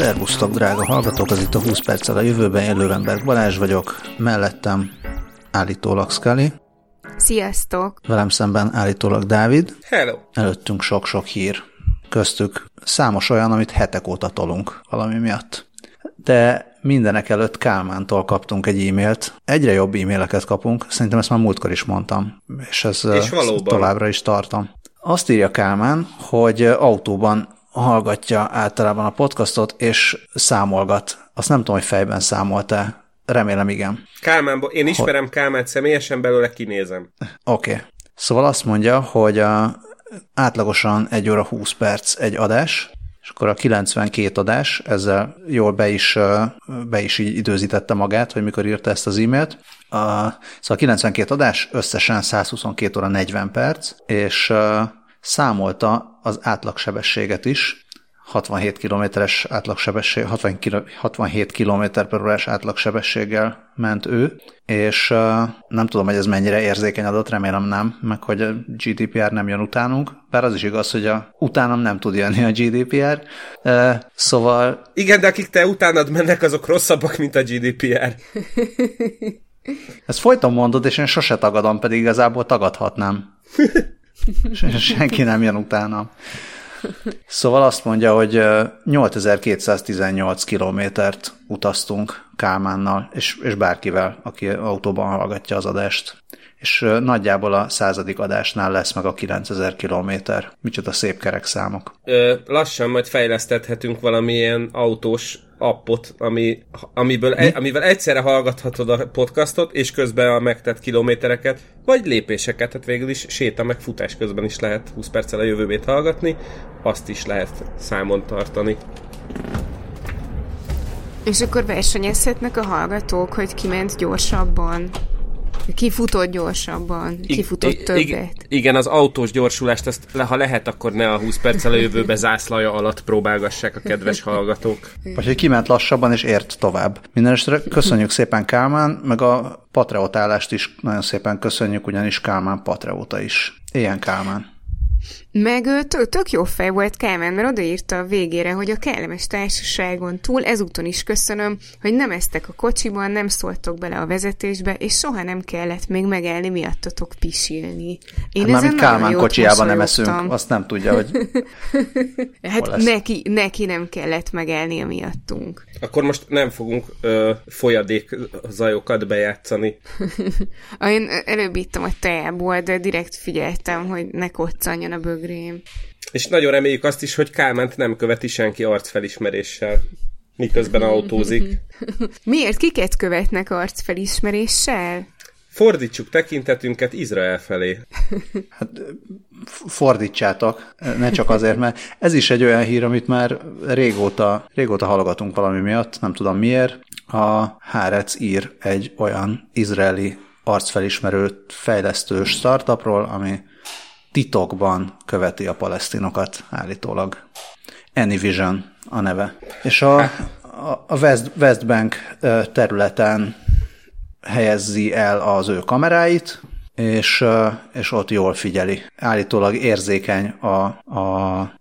Szervusztok, drága hallgatók, az itt a 20 perccel a jövőben élő ember Balázs vagyok, mellettem állítólag Scully. Sziasztok! Velem szemben állítólag Dávid. Hello! Előttünk sok-sok hír. Köztük számos olyan, amit hetek óta tolunk valami miatt. De mindenek előtt Kálmántól kaptunk egy e-mailt. Egyre jobb e-maileket kapunk, szerintem ezt már múltkor is mondtam, és ez és továbbra is tartom. Azt írja Kálmán, hogy autóban hallgatja általában a podcastot, és számolgat. Azt nem tudom, hogy fejben számolta. Remélem igen. Kálmán, én ismerem hogy... Kálmát személyesen, belőle kinézem. Oké. Okay. Szóval azt mondja, hogy a, átlagosan 1 óra 20 perc egy adás, és akkor a 92 adás, ezzel jól be is, be is így időzítette magát, hogy mikor írta ezt az e-mailt. A, szóval a 92 adás összesen 122 óra 40 perc, és számolta az átlagsebességet is, 67 kilométeres átlagsebesség, 67 km per órás átlagsebességgel ment ő, és nem tudom, hogy ez mennyire érzékeny adott, remélem nem, meg hogy a GDPR nem jön utánunk, bár az is igaz, hogy a, utánam nem tud jönni a GDPR, szóval... Igen, de akik te utánad mennek, azok rosszabbak, mint a GDPR. Ezt folyton mondod, és én sose tagadom, pedig igazából tagadhatnám. Senki nem jön utána. Szóval azt mondja, hogy 8218 kilométert utaztunk Kálmánnal, és, és bárkivel, aki autóban hallgatja az adást. És nagyjából a századik adásnál lesz meg a 9000 kilométer. Micsoda szép kerek számok. Ö, lassan majd fejlesztethetünk valamilyen autós appot, ami, amiből, e, amivel egyszerre hallgathatod a podcastot, és közben a megtett kilométereket, vagy lépéseket, tehát végül is séta meg futás közben is lehet 20 perccel a jövőbét hallgatni, azt is lehet számon tartani. És akkor versenyezhetnek a hallgatók, hogy kiment gyorsabban. Ki futott gyorsabban, ki futott I- többet. Igen, az autós gyorsulást, ezt, ha lehet, akkor ne a 20 perccel a jövőbe zászlaja alatt próbálgassák a kedves hallgatók. Vagy hogy kiment lassabban és ért tovább. Mindenesetre köszönjük szépen Kálmán, meg a Patreotálást is nagyon szépen köszönjük, ugyanis Kálmán Patreóta is. Ilyen Kálmán. Meg tök, jó fej volt Kálmán, mert odaírta a végére, hogy a kellemes társaságon túl ezúton is köszönöm, hogy nem eztek a kocsiban, nem szóltok bele a vezetésbe, és soha nem kellett még megállni miattatok pisilni. Én hát ezen Kálmán kocsiában nem eszünk, azt nem tudja, hogy Hát neki, neki nem kellett megállni miattunk. Akkor most nem fogunk ö, folyadék zajokat bejátszani. Én előbb ittam a teából, de direkt figyeltem, hogy ne koccanjon a bögrém. És nagyon reméljük azt is, hogy Kálmánt nem követi senki arcfelismeréssel, miközben autózik. Miért? Kiket követnek arcfelismeréssel? Fordítsuk tekintetünket Izrael felé. Hát fordítsátok, ne csak azért, mert ez is egy olyan hír, amit már régóta, régóta hallgatunk valami miatt, nem tudom miért. A Hárec ír egy olyan izraeli arcfelismerő fejlesztő startupról, ami titokban követi a palesztinokat állítólag. Anyvision a neve. És a, a West, West Bank területen helyezzi el az ő kameráit, és, és ott jól figyeli. Állítólag érzékeny a, a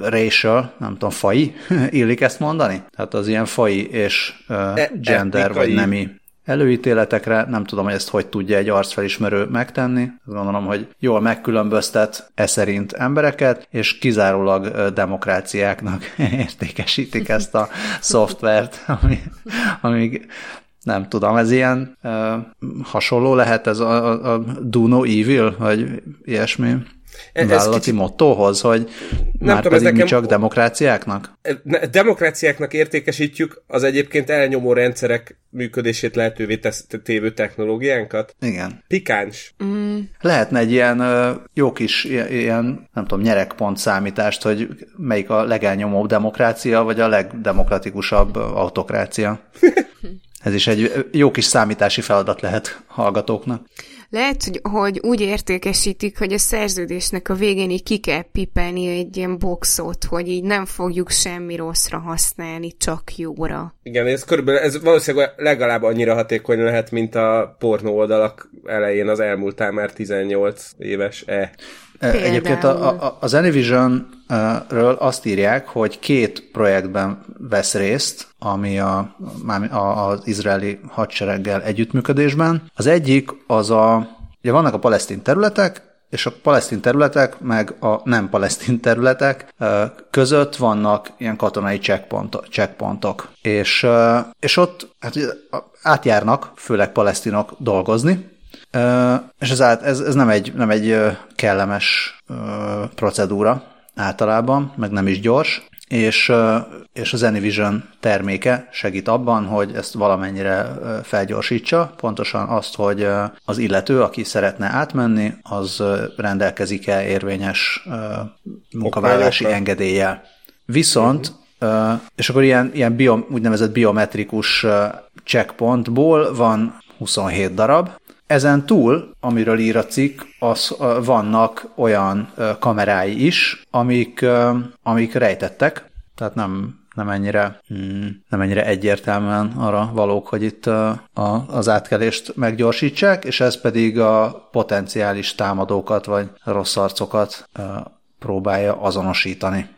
racial, nem tudom, fai, illik ezt mondani? Tehát az ilyen fai és uh, gender, Etnikai. vagy nemi előítéletekre, nem tudom, hogy ezt hogy tudja egy arcfelismerő megtenni. Gondolom, hogy jól megkülönböztet e szerint embereket, és kizárólag demokráciáknak értékesítik ezt a szoftvert, ami, amíg nem tudom, ez ilyen uh, hasonló lehet ez a, a, a Do No Evil, vagy ilyesmi ez vállalati kicsit... mottohoz, hogy nem már tudom, pedig nekem... mi csak demokráciáknak? Demokráciáknak értékesítjük az egyébként elnyomó rendszerek működését lehetővé tesz, tévő technológiánkat. Igen. Pikáns. Mm. Lehetne egy ilyen jó kis ilyen, nem tudom, nyerekpont számítást, hogy melyik a legelnyomóbb demokrácia, vagy a legdemokratikusabb autokrácia. Ez is egy jó kis számítási feladat lehet hallgatóknak. Lehet, hogy, hogy úgy értékesítik, hogy a szerződésnek a végén így ki kell pipelni egy ilyen boxot, hogy így nem fogjuk semmi rosszra használni, csak jóra. Igen, ez körülbelül, ez valószínűleg legalább annyira hatékony lehet, mint a pornó oldalak elején az elmúltál már 18 éves E. Például. Egyébként a, a, az Anyvision-ről azt írják, hogy két projektben vesz részt, ami a, a, az izraeli hadsereggel együttműködésben. Az egyik az a, ugye vannak a palesztin területek, és a palesztin területek, meg a nem palesztin területek között vannak ilyen katonai checkpontok, checkpontok. És, és ott hát, átjárnak, főleg palesztinok dolgozni, és ez, ez, ez nem, egy, nem egy kellemes procedúra általában, meg nem is gyors, és, és az Anyvision terméke segít abban, hogy ezt valamennyire felgyorsítsa, pontosan azt, hogy az illető, aki szeretne átmenni, az rendelkezik-e érvényes munkavállalási engedéllyel. Viszont, és akkor ilyen, ilyen bio, úgynevezett biometrikus checkpointból van 27 darab, ezen túl, amiről ír a cikk, az, vannak olyan kamerái is, amik, amik rejtettek, tehát nem, nem ennyire, hmm, nem ennyire egyértelműen arra valók, hogy itt a, az átkelést meggyorsítsák, és ez pedig a potenciális támadókat vagy rossz arcokat próbálja azonosítani.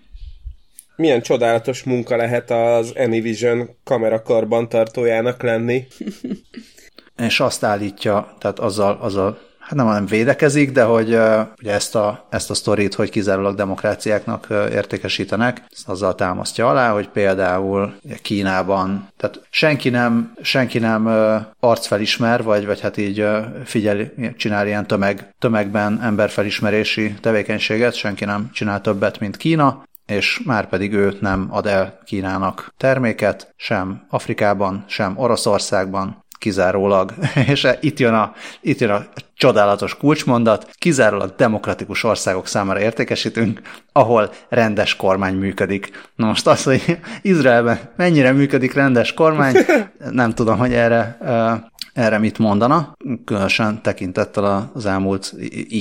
Milyen csodálatos munka lehet az Anyvision kamera karbantartójának lenni. és azt állítja, tehát azzal, azzal hát nem, nem védekezik, de hogy uh, ugye ezt a, ezt a sztorit, hogy kizárólag demokráciáknak értékesítenek, ezt azzal támasztja alá, hogy például Kínában, tehát senki nem, senki nem uh, arcfelismer, vagy, vagy hát így figyel, csinál ilyen tömeg, tömegben emberfelismerési tevékenységet, senki nem csinál többet, mint Kína, és már pedig ő nem ad el Kínának terméket, sem Afrikában, sem Oroszországban, kizárólag, és itt jön, a, itt jön a csodálatos kulcsmondat, kizárólag demokratikus országok számára értékesítünk, ahol rendes kormány működik. Na most az, hogy Izraelben mennyire működik rendes kormány, nem tudom, hogy erre erre mit mondana, különösen tekintettel az elmúlt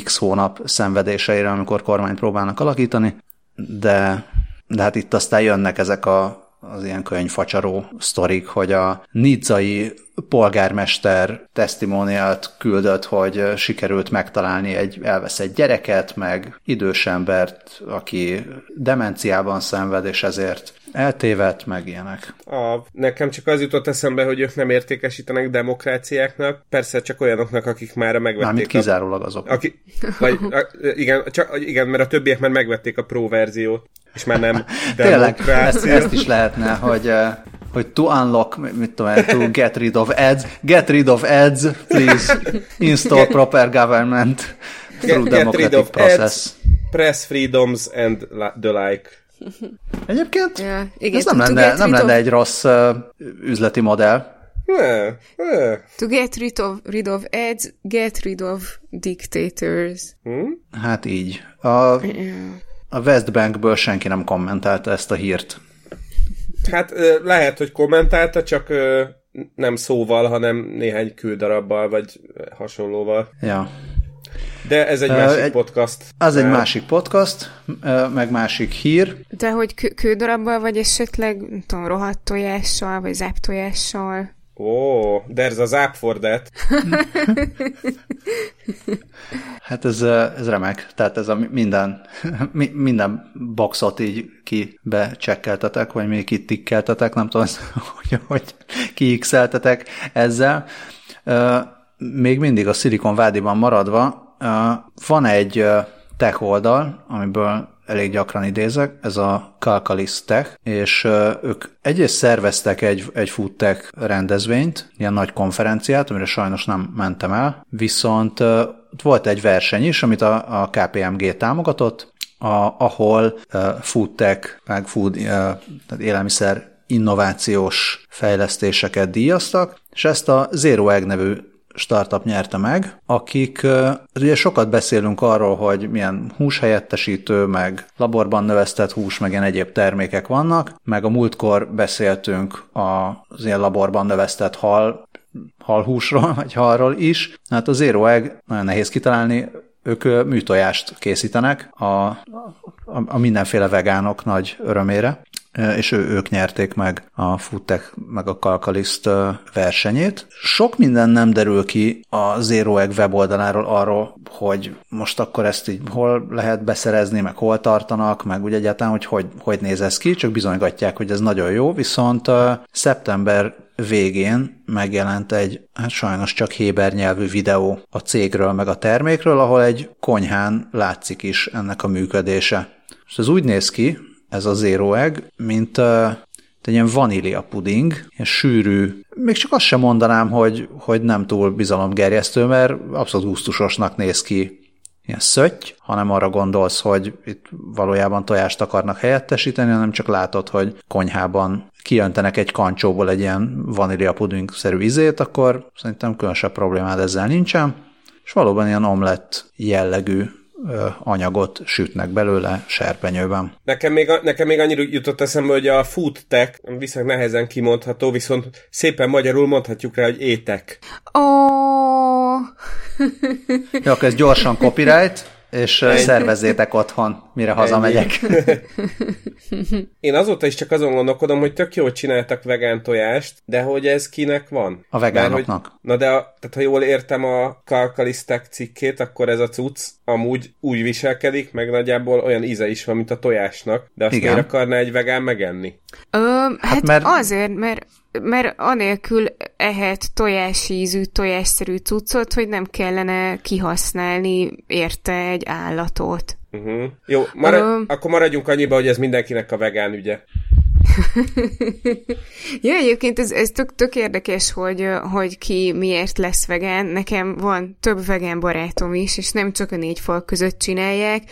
x hónap szenvedéseire, amikor kormányt próbálnak alakítani, de, de hát itt aztán jönnek ezek a, az ilyen könyvfacsaró sztorik, hogy a nizzai polgármester testimoniált küldött, hogy sikerült megtalálni egy elveszett gyereket, meg idős embert, aki demenciában szenved, és ezért eltévedt, meg ilyenek. A, nekem csak az jutott eszembe, hogy ők nem értékesítenek demokráciáknak, persze csak olyanoknak, akik már megvették. Mármint kizárólag azok. Aki, vagy, a, igen, csak, igen, mert a többiek már megvették a pro verziót, és már nem Tényleg, ezt, ezt is lehetne, hogy hogy to unlock, mit tudom to get rid of ads, get rid of ads, please install proper government through get, democratic get rid of process. Ads, press freedoms and the like. Egyébként yeah, igen, ez nem lenne, nem lenne of... egy rossz uh, üzleti modell. Yeah, yeah. To get rid of, rid of ads, get rid of dictators. Hmm? Hát így. A, a West Bankből senki nem kommentálta ezt a hírt. Hát lehet, hogy kommentálta, csak nem szóval, hanem néhány küldarabbal, vagy hasonlóval. Ja. De ez egy másik egy, podcast. Az egy másik podcast, meg másik hír. De hogy kődarabbal, vagy esetleg, nem tudom, rohadt tojással, vagy záptojással? Ó, oh, there's az app for that. hát ez, ez remek. Tehát ez a minden, minden boxot így ki becsekkeltetek, vagy még kitikkeltetek, nem tudom, hogy, hogy kiixeltetek ezzel. Még mindig a Silicon Valley-ban maradva, van egy tech oldal, amiből elég gyakran idézek, ez a Calcalis Tech, és ők egyrészt szerveztek egy, egy food rendezvényt, ilyen nagy konferenciát, amire sajnos nem mentem el, viszont volt egy verseny is, amit a, a KPMG támogatott, a, ahol uh, food tech, meg food, uh, tehát élelmiszer innovációs fejlesztéseket díjaztak, és ezt a Zero Egg nevű startup nyerte meg, akik, ugye sokat beszélünk arról, hogy milyen húshelyettesítő, meg laborban növesztett hús, meg ilyen egyéb termékek vannak, meg a múltkor beszéltünk az ilyen laborban növesztett hal, halhúsról, vagy halról is. Hát a Zero Egg nagyon nehéz kitalálni, ők műtojást készítenek a, a, a mindenféle vegánok nagy örömére, és ő, ők nyerték meg a Futek meg a Kalkaliszt versenyét. Sok minden nem derül ki a Zero Egg weboldaláról arról, hogy most akkor ezt így hol lehet beszerezni, meg hol tartanak, meg úgy egyáltalán, hogy hogy, hogy néz ez ki, csak bizonygatják, hogy ez nagyon jó, viszont szeptember végén megjelent egy, hát sajnos csak héber nyelvű videó a cégről meg a termékről, ahol egy konyhán látszik is ennek a működése. És ez úgy néz ki, ez a Zero Egg, mint egy ilyen vanília puding, ilyen sűrű, még csak azt sem mondanám, hogy, hogy nem túl bizalomgerjesztő, mert abszolút gusztusosnak néz ki ilyen szötty, hanem arra gondolsz, hogy itt valójában tojást akarnak helyettesíteni, hanem csak látod, hogy konyhában kijöntenek egy kancsóból egy ilyen vanília puding-szerű izét, akkor szerintem különösebb problémád ezzel nincsen, és valóban ilyen omlett jellegű anyagot sütnek belőle serpenyőben. Nekem még, nekem még annyira jutott eszembe, hogy a food tech viszont nehezen kimondható, viszont szépen magyarul mondhatjuk rá, hogy étek. Oh. Jó, akkor ez gyorsan copyright és Egy. szervezzétek otthon, mire Ennyi. hazamegyek. Én azóta is csak azon gondolkodom, hogy tök jól csináltak vegán tojást, de hogy ez kinek van? A vegánoknak. hogy, na de, a, tehát ha jól értem a Kalkalisztek cikkét, akkor ez a cucc amúgy úgy viselkedik, meg nagyjából olyan íze is van, mint a tojásnak, de azt Igen. miért akarná egy vegán megenni? Ö, hát, hát mert... azért, mert mert anélkül ehet tojásízű, tojásszerű cuccot, hogy nem kellene kihasználni érte egy állatot. Uh-huh. Jó, marad, uh, akkor maradjunk annyiba, hogy ez mindenkinek a vegán ügye. ja, egyébként ez, ez tök, tök érdekes, hogy, hogy ki miért lesz vegán. Nekem van több vegán barátom is, és nem csak a négy fal között csinálják,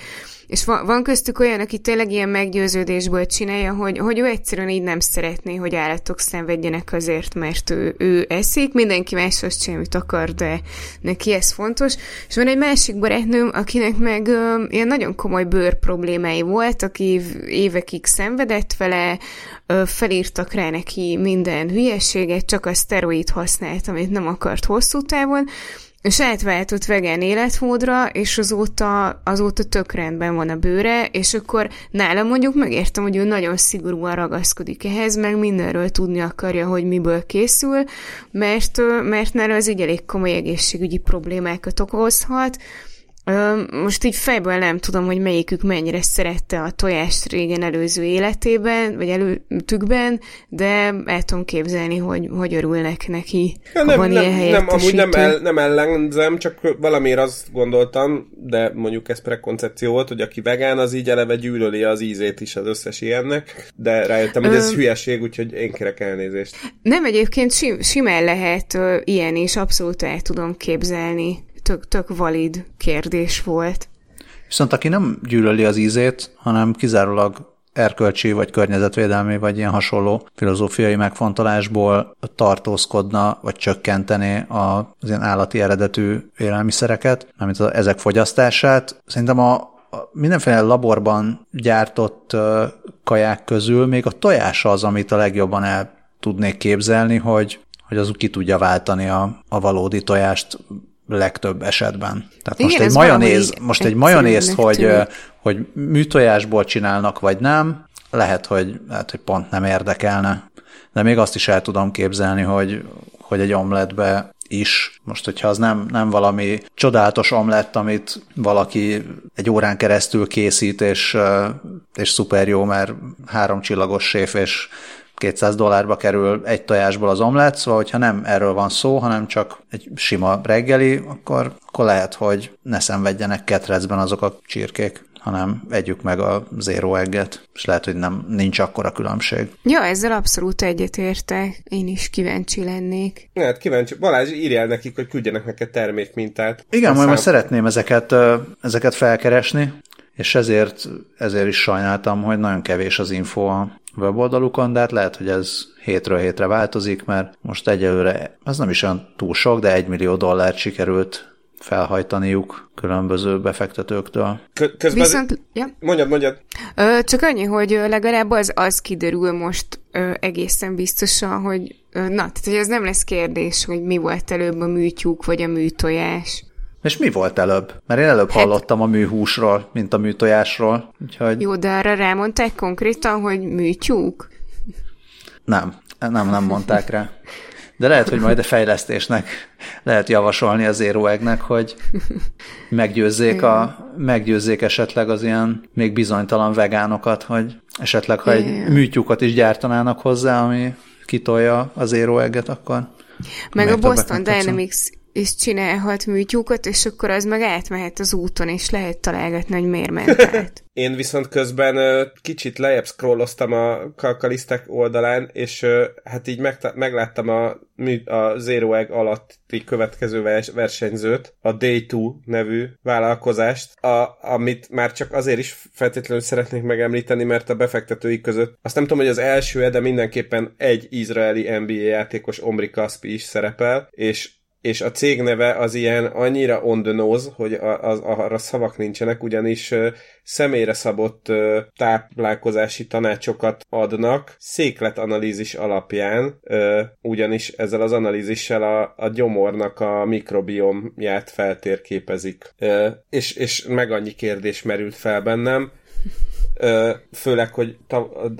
és van, van köztük olyan, aki tényleg ilyen meggyőződésből csinálja, hogy, hogy ő egyszerűen így nem szeretné, hogy állatok szenvedjenek azért, mert ő, ő eszik, mindenki más azt csinál, amit akar, de neki ez fontos. És van egy másik barátnőm, akinek meg ö, ilyen nagyon komoly bőr problémái volt, aki évekig szenvedett vele, ö, felírtak rá neki minden hülyeséget, csak a szteroid használt, amit nem akart hosszú távon, és átváltott vegán életmódra, és azóta, azóta tök rendben van a bőre, és akkor nálam mondjuk megértem, hogy ő nagyon szigorúan ragaszkodik ehhez, meg mindenről tudni akarja, hogy miből készül, mert, mert nála az így elég komoly egészségügyi problémákat okozhat, most így fejből nem tudom, hogy melyikük mennyire szerette a tojást régen előző életében, vagy előtükben, de el tudom képzelni, hogy, hogy örülnek neki, ja, nem, van nem, ilyen nem, amúgy nem, el, nem ellenzem, csak valamiért azt gondoltam, de mondjuk ez prekoncepció volt, hogy aki vegán, az így eleve gyűlöli az ízét is az összes ilyennek, de rájöttem, hogy ez Ö... hülyeség, úgyhogy én kérek elnézést. Nem, egyébként sim, simán lehet uh, ilyen is, abszolút el tudom képzelni tök, tök valid kérdés volt. Viszont aki nem gyűlöli az ízét, hanem kizárólag erkölcsi, vagy környezetvédelmi, vagy ilyen hasonló filozófiai megfontolásból tartózkodna, vagy csökkenteni az ilyen állati eredetű élelmiszereket, mármint az, ezek fogyasztását. Szerintem a, a mindenféle laborban gyártott kaják közül még a tojás az, amit a legjobban el tudnék képzelni, hogy, hogy az ki tudja váltani a, a valódi tojást legtöbb esetben. Tehát Igen, most egy majonéz, most egy majonézt, hogy, hogy műtojásból csinálnak, vagy nem, lehet, hogy, lehet, hogy pont nem érdekelne. De még azt is el tudom képzelni, hogy, hogy egy omletbe is, most hogyha az nem, nem valami csodálatos omlett, amit valaki egy órán keresztül készít, és, és szuper jó, mert három csillagos séf, és 200 dollárba kerül egy tojásból az omlett, szóval hogyha nem erről van szó, hanem csak egy sima reggeli, akkor, akkor lehet, hogy ne szenvedjenek ketrecben azok a csirkék hanem együk meg a zero egget, és lehet, hogy nem, nincs akkora különbség. Ja, ezzel abszolút egyetértek. Én is kíváncsi lennék. Hát kíváncsi. Balázs, írjál nekik, hogy küldjenek neked termékmintát. Igen, majd, majd szeretném ezeket, ezeket felkeresni, és ezért, ezért is sajnáltam, hogy nagyon kevés az info a weboldalukon, de hát lehet, hogy ez hétről hétre változik, mert most egyelőre az nem is olyan túl sok, de egy millió dollárt sikerült felhajtaniuk különböző befektetőktől. Közben Viszont, ja. Mondjad, mondjad. Ö, csak annyi, hogy legalább az, az kiderül most ö, egészen biztosan, hogy ö, na, tehát hogy ez nem lesz kérdés, hogy mi volt előbb a műtyúk vagy a műtojás. És mi volt előbb? Mert én előbb hát... hallottam a műhúsról, mint a műtojásról. Úgyhogy... Jó, de arra rámondták konkrétan, hogy műtyúk? Nem, nem, nem mondták rá. De lehet, hogy majd a fejlesztésnek lehet javasolni az Zero hogy meggyőzzék, a, meggyőzzék esetleg az ilyen még bizonytalan vegánokat, hogy esetleg, ha egy műtyúkat is gyártanának hozzá, ami kitolja az Zero akkor meg a Boston Dynamics is csinálhat műtyúkat, és akkor az meg átmehet az úton, és lehet találgatni, hogy miért ment át. Én viszont közben kicsit lejjebb scrolloztam a kalkalisztek oldalán, és hát így megláttam a, a Zero Egg alatti következő versenyzőt, a Day2 nevű vállalkozást, a, amit már csak azért is feltétlenül szeretnék megemlíteni, mert a befektetői között azt nem tudom, hogy az első, de mindenképpen egy izraeli NBA játékos Omri Kaspi is szerepel, és és a cég neve az ilyen annyira on the nose, hogy az, arra szavak nincsenek, ugyanis személyre szabott táplálkozási tanácsokat adnak székletanalízis alapján, ugyanis ezzel az analízissel a, a gyomornak a mikrobiomját feltérképezik. És, és meg annyi kérdés merült fel bennem, főleg, hogy,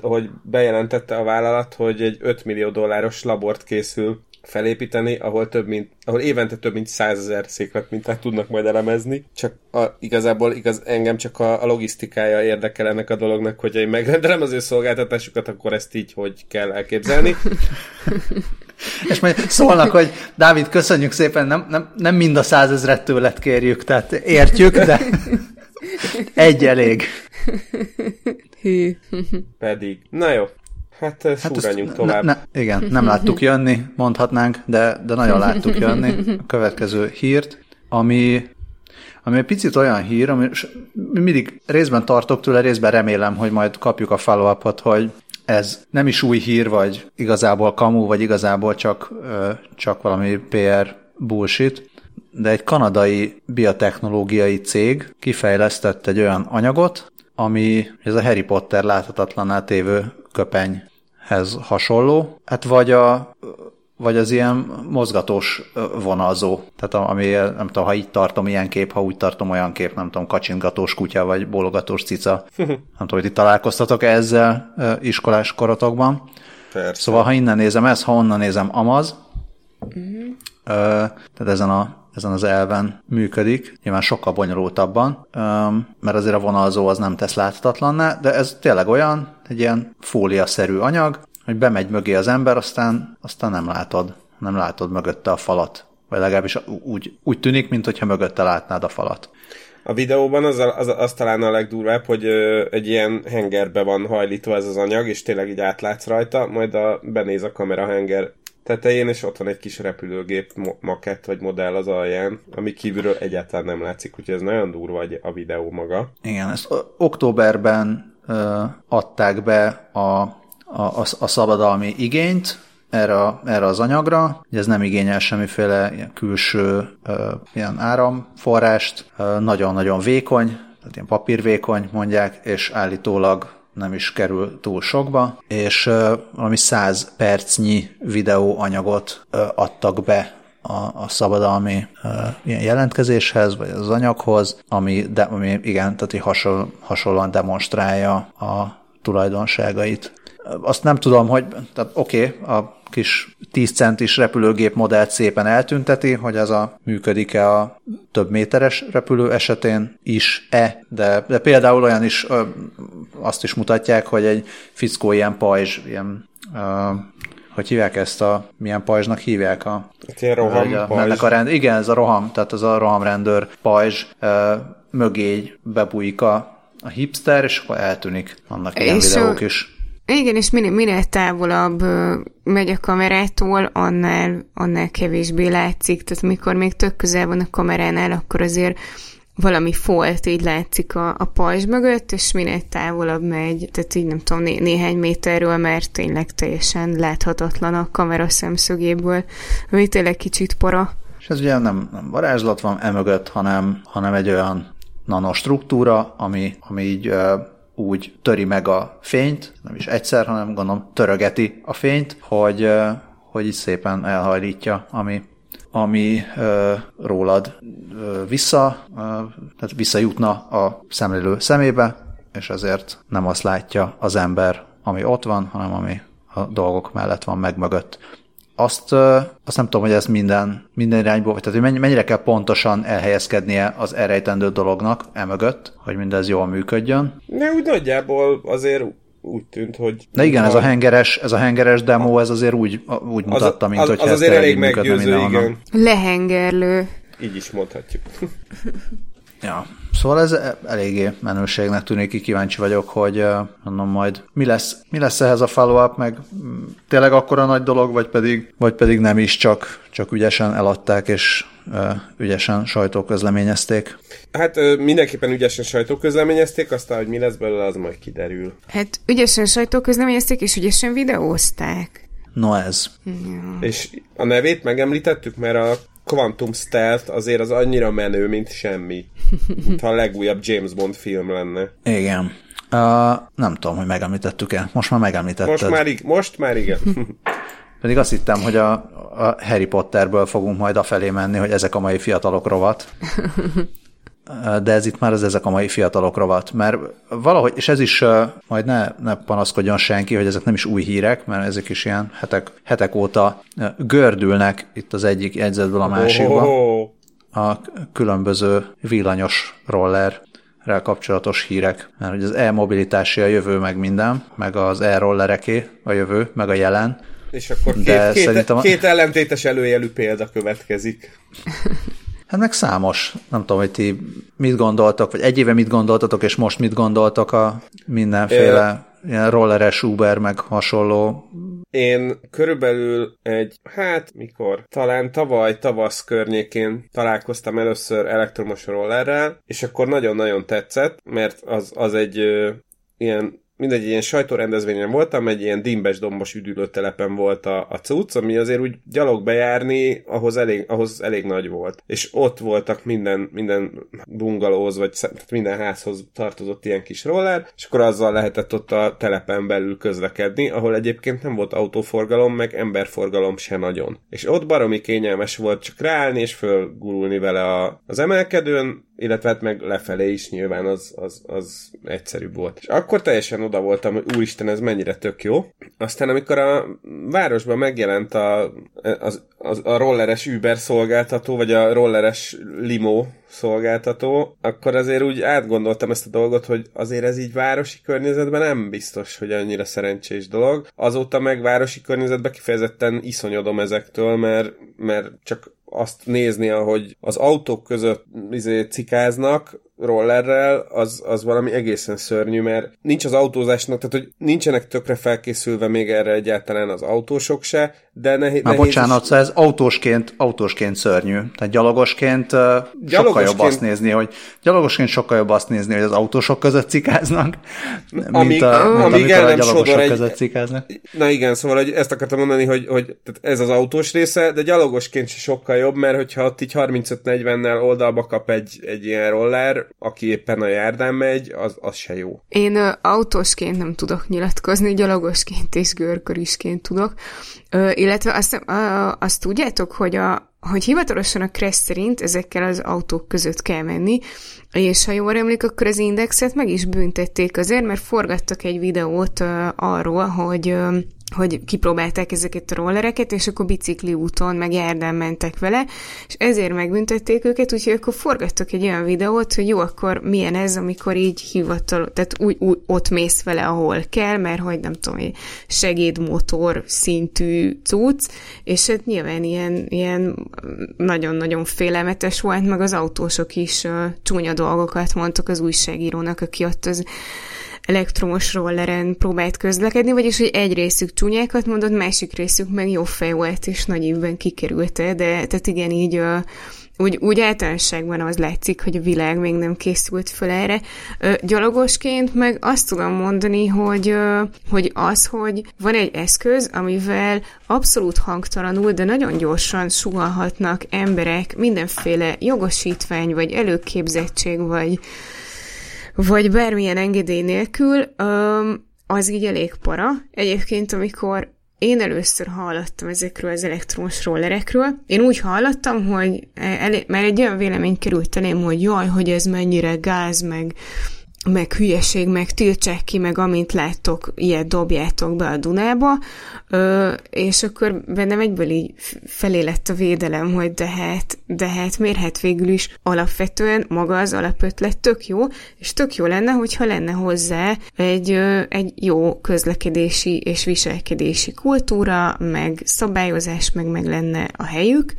hogy bejelentette a vállalat, hogy egy 5 millió dolláros labort készül felépíteni, ahol több mint, ahol évente több mint százezer széklet mintát tudnak majd elemezni. Csak a, igazából igaz, engem csak a, a logisztikája érdekel ennek a dolognak, hogy én megrendelem az ő szolgáltatásukat, akkor ezt így hogy kell elképzelni. És majd szólnak, hogy Dávid, köszönjük szépen, nem, nem, nem mind a százezret tőled kérjük, tehát értjük, de egy elég. Hű. Pedig. Na jó, Hát, hát furranjunk tovább. Ne, ne, igen, nem láttuk jönni, mondhatnánk, de, de nagyon láttuk jönni a következő hírt, ami, ami egy picit olyan hír, ami mindig részben tartok tőle, részben remélem, hogy majd kapjuk a follow hogy ez nem is új hír, vagy igazából kamu, vagy igazából csak, csak valami PR bullshit, de egy kanadai biotechnológiai cég kifejlesztett egy olyan anyagot, ami ez a Harry Potter láthatatlaná tévő köpenyhez hasonló, hát vagy a vagy az ilyen mozgatós vonalzó. Tehát ami, nem tudom, ha így tartom ilyen kép, ha úgy tartom olyan kép, nem tudom, kacsingatós kutya, vagy bólogatós cica. nem tudom, hogy itt találkoztatok -e ezzel iskolás korotokban. Persze. Szóval, ha innen nézem ezt, ha onnan nézem Amaz, uh-huh. tehát ezen a ezen az elven működik, nyilván sokkal bonyolultabban, mert azért a vonalzó az nem tesz láthatatlanná, de ez tényleg olyan, egy ilyen fóliaszerű anyag, hogy bemegy mögé az ember, aztán, aztán nem látod, nem látod mögötte a falat. Vagy legalábbis úgy, úgy tűnik, mintha mögötte látnád a falat. A videóban az, az, az talán a legdurvább, hogy ö, egy ilyen hengerbe van hajlítva ez az anyag, és tényleg így átlátsz rajta, majd a, benéz a kamera henger tetején, és ott van egy kis repülőgép makett vagy modell az alján, ami kívülről egyáltalán nem látszik, úgyhogy ez nagyon durva a videó maga. Igen, ezt októberben ö, adták be a, a, a, a szabadalmi igényt, erre, erre az anyagra. Ugye ez nem igényel semmiféle ilyen külső ö, ilyen áramforrást, nagyon-nagyon vékony, tehát ilyen papírvékony mondják, és állítólag nem is kerül túl sokba, és valami 100 percnyi videóanyagot adtak be a, a szabadalmi ilyen jelentkezéshez, vagy az anyaghoz, ami, de, ami igen, tehát hasonl, hasonlóan demonstrálja a tulajdonságait. Azt nem tudom, hogy, tehát oké, okay, a kis 10 centis repülőgép modellt szépen eltünteti, hogy ez a működik-e a több méteres repülő esetén is-e, de, de például olyan is ö, azt is mutatják, hogy egy fickó ilyen pajzs, ilyen ö, hogy hívják ezt a, milyen pajzsnak hívják a... Ilyen roham a, pajzs. A rend, igen, ez a roham, tehát az a rohamrendőr pajzs ö, mögé bebújik a, a hipster, és akkor eltűnik. Annak ilyen és videók is. Igen, és minél, minél távolabb megy a kamerától, annál, annál kevésbé látszik. Tehát amikor még tök közel van a kameránál, akkor azért valami folt így látszik a, a pajzs mögött, és minél távolabb megy, tehát így nem tudom, né- néhány méterről, mert tényleg teljesen láthatatlan a kamera szemszögéből, ami tényleg kicsit para. És ez ugye nem, nem varázslat van emögött, hanem, hanem egy olyan nanostruktúra, ami, ami így úgy töri meg a fényt, nem is egyszer, hanem gondolom törögeti a fényt, hogy, hogy így szépen elhajlítja, ami, ami ö, rólad ö, vissza, ö, tehát visszajutna a szemlélő szemébe, és azért nem azt látja az ember, ami ott van, hanem ami a dolgok mellett van meg mögött. Azt, azt nem tudom, hogy ez minden, minden irányból, vagy tehát hogy mennyire kell pontosan elhelyezkednie az elrejtendő dolognak emögött, hogy mindez jól működjön. De úgy nagyjából azért úgy tűnt, hogy... De igen, ez a hengeres, ez a hengeres demo, ez azért úgy, úgy mutatta, mint az, hogy az azért elég meggyőző, igen. Lehengerlő. Így is mondhatjuk. ja, szóval ez eléggé menőségnek tűnik, ki kíváncsi vagyok, hogy mondom majd mi lesz, mi lesz ehhez a follow-up, meg tényleg akkora nagy dolog, vagy pedig, vagy pedig nem is, csak, csak ügyesen eladták, és ügyesen sajtóközleményezték. Hát mindenképpen ügyesen sajtóközleményezték, aztán, hogy mi lesz belőle, az majd kiderül. Hát ügyesen sajtóközleményezték, és ügyesen videózták. No ez. Ja. És a nevét megemlítettük, mert a Quantum Stealth azért az annyira menő, mint semmi. Mint ha a legújabb James Bond film lenne. Igen. Uh, nem tudom, hogy megemlítettük-e. Most már megemlítetted. Most már, most már igen. Pedig azt hittem, hogy a, a Harry Potterből fogunk majd afelé menni, hogy ezek a mai fiatalok rovat. De ez itt már az ezek a mai fiatalok rovat, mert valahogy, és ez is majd ne, ne panaszkodjon senki, hogy ezek nem is új hírek, mert ezek is ilyen hetek, hetek óta gördülnek itt az egyik jegyzetből a másikba. A különböző villanyos roller rá kapcsolatos hírek, mert hogy az e-mobilitási a jövő meg minden, meg az e-rollereké a jövő, meg a jelen, és akkor két, De két, szerintem... két ellentétes előjelű példa következik. Hát meg számos. Nem tudom, hogy ti mit gondoltok, vagy egy éve mit gondoltatok, és most mit gondoltok a mindenféle é. ilyen rolleres Uber, meg hasonló. Én körülbelül egy, hát mikor, talán tavaly, tavasz környékén találkoztam először elektromos rollerrel, és akkor nagyon-nagyon tetszett, mert az, az egy ö, ilyen mindegy, ilyen sajtórendezvényen voltam, egy ilyen dimbes dombos üdülőtelepen volt a, a cucc, ami azért úgy gyalog bejárni, ahhoz elég, ahhoz elég nagy volt. És ott voltak minden, minden bungalóhoz, vagy minden házhoz tartozott ilyen kis roller, és akkor azzal lehetett ott a telepen belül közlekedni, ahol egyébként nem volt autóforgalom, meg emberforgalom se nagyon. És ott baromi kényelmes volt csak ráállni és fölgurulni vele a, az emelkedőn, illetve hát meg lefelé is nyilván az, az, az egyszerűbb volt. És akkor teljesen oda voltam, hogy úristen, ez mennyire tök jó. Aztán amikor a városban megjelent a, az, az, a rolleres Uber szolgáltató, vagy a rolleres limo szolgáltató, akkor azért úgy átgondoltam ezt a dolgot, hogy azért ez így városi környezetben nem biztos, hogy annyira szerencsés dolog. Azóta meg városi környezetben kifejezetten iszonyodom ezektől, mert, mert csak azt nézni, ahogy az autók között izé, cikáznak, rollerrel, az, az valami egészen szörnyű, mert nincs az autózásnak, tehát hogy nincsenek tökre felkészülve még erre egyáltalán az autósok se, de nehéz... Már bocsánat, is... szóval ez autósként, autósként szörnyű. Tehát gyalogosként, gyalogosként sokkal jobb azt nézni, hogy gyalogosként sokkal jobb azt nézni, hogy az autósok között cikáznak, amíg, mint, a, mint amíg el nem a gyalogosok egy... között cikáznak. Na igen, szóval hogy ezt akartam mondani, hogy, hogy tehát ez az autós része, de gyalogosként is sokkal jobb, mert hogyha ott így 35-40-nel oldalba kap egy, egy ilyen roller, aki éppen a járdán megy, az, az se jó. Én ö, autósként nem tudok nyilatkozni, gyalogosként és görkörisként tudok. Ö, illetve azt, ö, azt tudjátok, hogy a, hogy hivatalosan a Crash szerint ezekkel az autók között kell menni, és ha jól emlék, akkor az indexet meg is büntették azért, mert forgattak egy videót uh, arról, hogy uh, hogy kipróbálták ezeket a rollereket, és akkor bicikli úton, meg járdán mentek vele, és ezért megbüntették őket, úgyhogy akkor forgattak egy olyan videót, hogy jó, akkor milyen ez, amikor így hivatal, tehát úgy, úgy ott mész vele, ahol kell, mert hogy nem tudom, egy segédmotor szintű cucc, és hát nyilván ilyen, ilyen nagyon-nagyon félelmetes volt, meg az autósok is uh, csúnya dolgokat mondtak az újságírónak, aki ott az elektromos rolleren próbált közlekedni, vagyis hogy egy részük csúnyákat mondott, másik részük meg jó fej volt, és nagy évben kikerülte, de tehát igen, így a, úgy, úgy általánosságban az látszik, hogy a világ még nem készült fel erre. Ö, gyalogosként meg azt tudom mondani, hogy, ö, hogy az, hogy van egy eszköz, amivel abszolút hangtalanul, de nagyon gyorsan sugalhatnak emberek mindenféle jogosítvány, vagy előképzettség, vagy vagy bármilyen engedély nélkül, az így elég para. Egyébként, amikor én először hallottam ezekről az elektromos rollerekről. Én úgy hallottam, hogy elé, mert egy olyan vélemény került elém, hogy jaj, hogy ez mennyire gáz, meg meg hülyeség, meg tiltsák ki, meg amint láttok, ilyet dobjátok be a Dunába, ö, és akkor bennem egyből így felé lett a védelem, hogy de hát, de hát mérhet végül is alapvetően maga az alapötlet tök jó, és tök jó lenne, hogyha lenne hozzá egy, egy jó közlekedési és viselkedési kultúra, meg szabályozás, meg meg lenne a helyük,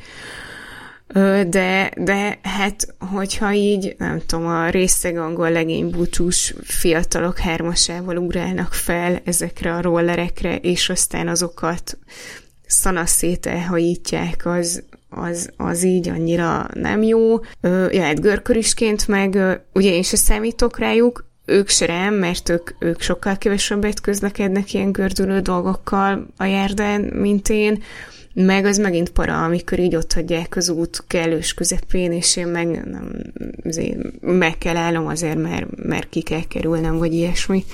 de, de hát, hogyha így, nem tudom, a részeg angol legény búcsús fiatalok hármasával ugrálnak fel ezekre a rollerekre, és aztán azokat szanaszét elhajítják, az, az, az így annyira nem jó. Ja, hát görkörüsként meg ugye én se számítok rájuk, ők se rám, mert ők, ők sokkal kevesebbet közlekednek ilyen gördülő dolgokkal a járdán, mint én, meg az megint para, amikor így ott hagyják az út kellős közepén, és én meg nem, azért meg kell állnom azért, mert, mert ki kell kerülnem, vagy ilyesmi.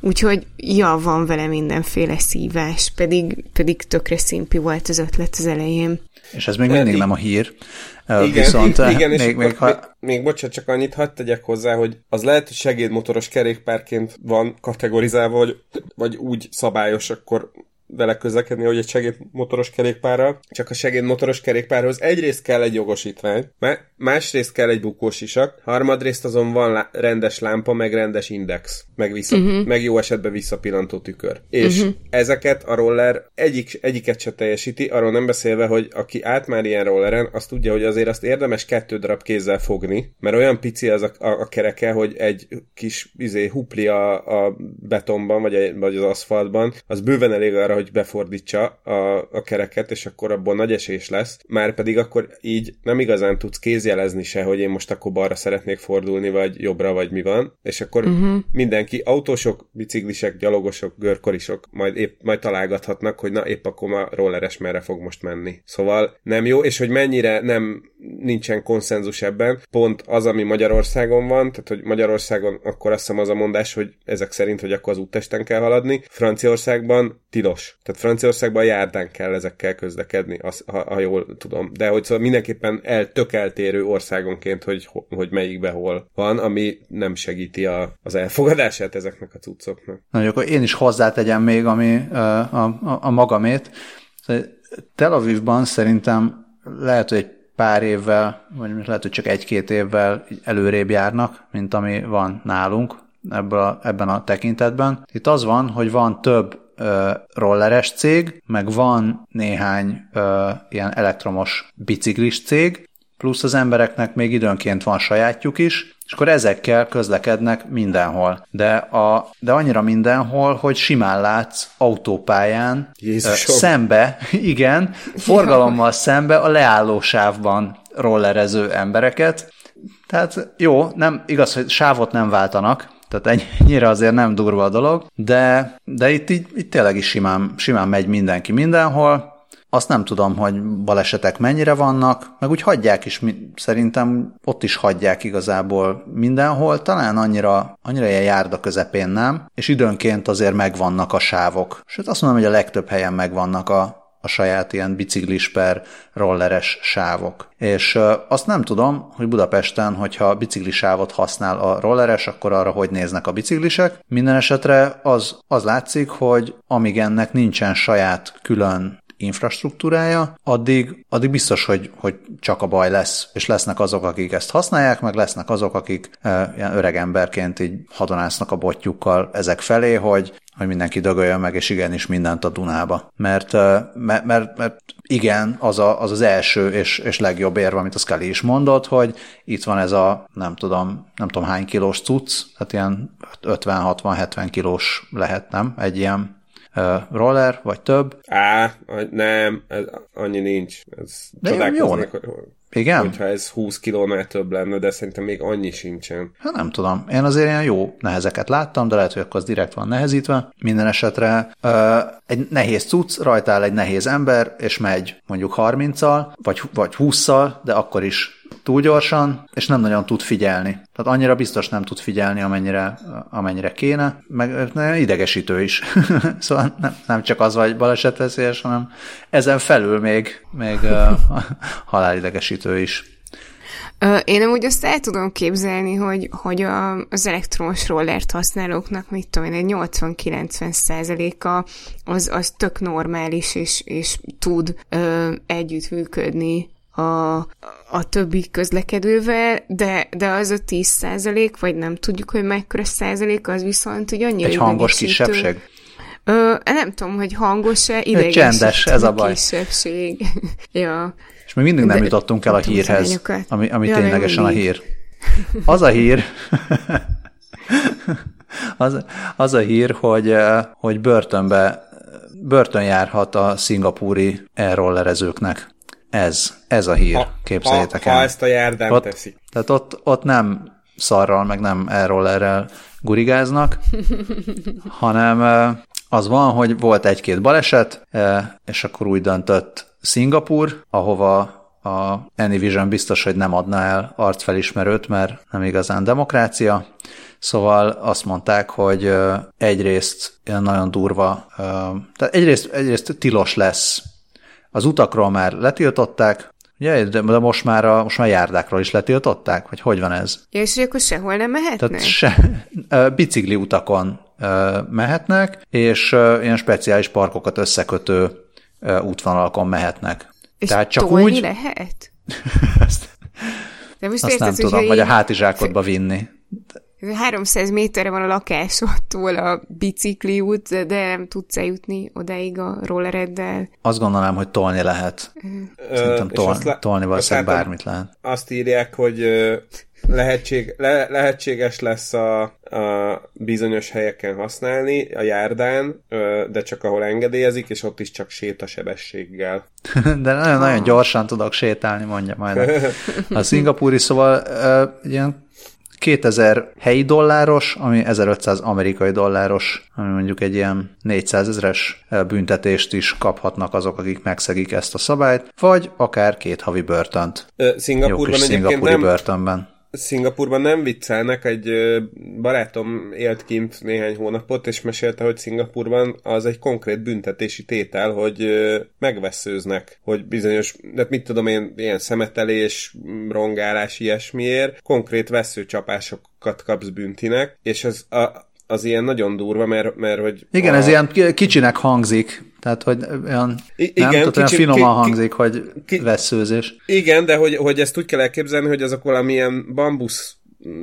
Úgyhogy ja, van vele mindenféle szívás, pedig, pedig tökre szimpi volt az ötlet az elején. És ez még mindig nem a hír. Igen, Viszont igen, még, és még, még, ha... még, még bocsánat, csak annyit hagyd tegyek hozzá, hogy az lehet, hogy segédmotoros kerékpárként van kategorizálva, vagy, vagy úgy szabályos, akkor vele közlekedni, hogy egy segédmotoros kerékpárral, csak a segédmotoros kerékpárhoz egyrészt kell egy jogosítvány, másrészt kell egy bukós isak, harmadrészt azon van rendes lámpa, meg rendes index, meg, vissza, uh-huh. meg jó esetben visszapillantó tükör. És uh-huh. ezeket a roller egyik, egyiket se teljesíti, arról nem beszélve, hogy aki át már ilyen rolleren, azt tudja, hogy azért azt érdemes kettő darab kézzel fogni, mert olyan pici az a, a, a kereke, hogy egy kis izé, hupli a, a betonban, vagy, a, vagy az aszfaltban, az bőven elég arra, hogy befordítsa a, a kereket, és akkor abból nagy esés lesz, már pedig akkor így nem igazán tudsz kézjelezni se, hogy én most akkor balra szeretnék fordulni, vagy jobbra, vagy mi van, és akkor uh-huh. Mindenki, autósok, biciklisek, gyalogosok, görkorisok majd épp majd találgathatnak, hogy na épp akkor a rolleres merre fog most menni. Szóval nem jó, és hogy mennyire nem nincsen konszenzus ebben, pont az, ami Magyarországon van, tehát hogy Magyarországon akkor azt hiszem az a mondás, hogy ezek szerint, hogy akkor az úttesten kell haladni, Franciaországban tilos. Tehát Franciaországban járdán kell ezekkel közlekedni, az, ha, ha jól tudom. De hogy szóval mindenképpen el, tök eltérő országonként, hogy, hogy melyikbe hol van, ami nem segíti a, az elfogadását ezeknek a cuccoknak. Na, akkor én is hozzátegyem még, ami a, a, a magamét. Tel Avivban szerintem lehet, hogy egy pár évvel, vagy lehet, hogy csak egy-két évvel előrébb járnak, mint ami van nálunk ebből a, ebben a tekintetben. Itt az van, hogy van több ö, rolleres cég, meg van néhány ö, ilyen elektromos biciklis cég, plusz az embereknek még időnként van sajátjuk is, és akkor ezekkel közlekednek mindenhol. De, a, de annyira mindenhol, hogy simán látsz autópályán Jézusom. szembe, igen, forgalommal szembe a leállósávban rollerező embereket. Tehát jó, nem igaz, hogy sávot nem váltanak, tehát ennyire azért nem durva a dolog, de, de itt, így, itt tényleg is simán, simán megy mindenki mindenhol, azt nem tudom, hogy balesetek mennyire vannak, meg úgy hagyják is, szerintem ott is hagyják igazából mindenhol, talán annyira, annyira ilyen járda közepén nem, és időnként azért megvannak a sávok. Sőt, azt mondom, hogy a legtöbb helyen megvannak a, a saját ilyen biciklis per rolleres sávok. És azt nem tudom, hogy Budapesten, hogyha biciklisávot használ a rolleres, akkor arra hogy néznek a biciklisek. Minden esetre az, az látszik, hogy amíg ennek nincsen saját külön infrastruktúrája, addig, addig biztos, hogy, hogy csak a baj lesz, és lesznek azok, akik ezt használják, meg lesznek azok, akik e, ilyen öreg emberként így hadonásznak a botjukkal ezek felé, hogy hogy mindenki dögöljön meg, és igenis mindent a Dunába. Mert, mert, mert, mert igen, az, a, az az első és, és legjobb érve, amit a Scully is mondott, hogy itt van ez a nem tudom, nem tudom hány kilós cucc, tehát ilyen 50-60-70 kilós lehet, nem? Egy ilyen roller, vagy több. Á, nem, ez annyi nincs. Ez De jó. Igen? Hogyha ez 20 kilónál több lenne, de szerintem még annyi sincsen. Hát nem tudom. Én azért ilyen jó nehezeket láttam, de lehet, hogy akkor az direkt van nehezítve. Minden esetre uh, egy nehéz cucc, rajta áll egy nehéz ember, és megy mondjuk 30-al, vagy, vagy 20-szal, de akkor is túl gyorsan, és nem nagyon tud figyelni. Tehát annyira biztos nem tud figyelni, amennyire, amennyire kéne, meg idegesítő is. szóval nem, nem csak az vagy balesetveszélyes, hanem ezen felül még, még halálidegesítő is. Én amúgy azt el tudom képzelni, hogy, hogy a, az elektromos rollert használóknak, mit tudom én, egy 80-90 százaléka az, az tök normális, és, és tud ö, együttműködni a, a többi közlekedővel, de, de az a 10 százalék, vagy nem tudjuk, hogy mekkora százalék, az viszont hogy annyira Egy hangos kisebbség? Ö, nem tudom, hogy hangos-e, idegesítő Csendes, ez a baj. kisebbség. ja. És még mindig nem de, jutottunk el a hírhez, ami, ami ja, ténylegesen a hír. Az a hír, az, az a hír, hogy, hogy börtönbe, börtön járhat a szingapúri elrollerezőknek. Ez, ez a hír, ha, képzeljétek ha, el. Ha ezt a járdán ott, teszik. Tehát ott, ott nem szarral, meg nem elrollerrel gurigáznak, hanem az van, hogy volt egy-két baleset, és akkor úgy döntött Szingapur, ahova a Anyvision biztos, hogy nem adná el arcfelismerőt, mert nem igazán demokrácia. Szóval azt mondták, hogy egyrészt nagyon durva, tehát egyrészt, egyrészt tilos lesz. Az utakról már letiltották, Ugye, de most már, a, most már járdákról is letiltották? Vagy hogy van ez? Ja, és akkor sehol nem mehetnek? Tehát se, bicikli utakon mehetnek, és ilyen speciális parkokat összekötő útvonalakon mehetnek. És Tehát csak úgy... lehet? azt, de most azt érted, nem tudom, vagy a hátizsákodba vinni. 300 méterre van a lakásottól a bicikli út, de nem tudsz eljutni odáig a rollereddel. Azt gondolom, hogy tolni lehet. Szerintem tol, le- tolni valószínűleg bármit lehet. Azt írják, hogy lehetség, le, lehetséges lesz a, a bizonyos helyeken használni, a járdán, de csak ahol engedélyezik, és ott is csak sétasebességgel. de nagyon-nagyon gyorsan tudok sétálni, mondja majd a szingapúri, szóval ilyen 2000 helyi dolláros, ami 1500 amerikai dolláros, ami mondjuk egy ilyen 400 ezres büntetést is kaphatnak azok, akik megszegik ezt a szabályt, vagy akár két havi börtönt. Szingapurban egyébként nem, börtönben. Szingapurban nem viccelnek, egy barátom élt kint néhány hónapot, és mesélte, hogy Szingapurban az egy konkrét büntetési tétel, hogy megveszőznek, hogy bizonyos, de mit tudom én, ilyen szemetelés, rongálás, ilyesmiért, konkrét veszőcsapásokat kapsz büntinek, és ez a, az ilyen nagyon durva, mert, mert hogy... Igen, a... ez ilyen kicsinek hangzik, tehát hogy olyan, I- igen, nem, kicsi, olyan finoman ki, hangzik, ki, hogy ki, veszőzés. Igen, de hogy, hogy ezt úgy kell elképzelni, hogy azok valamilyen bambusz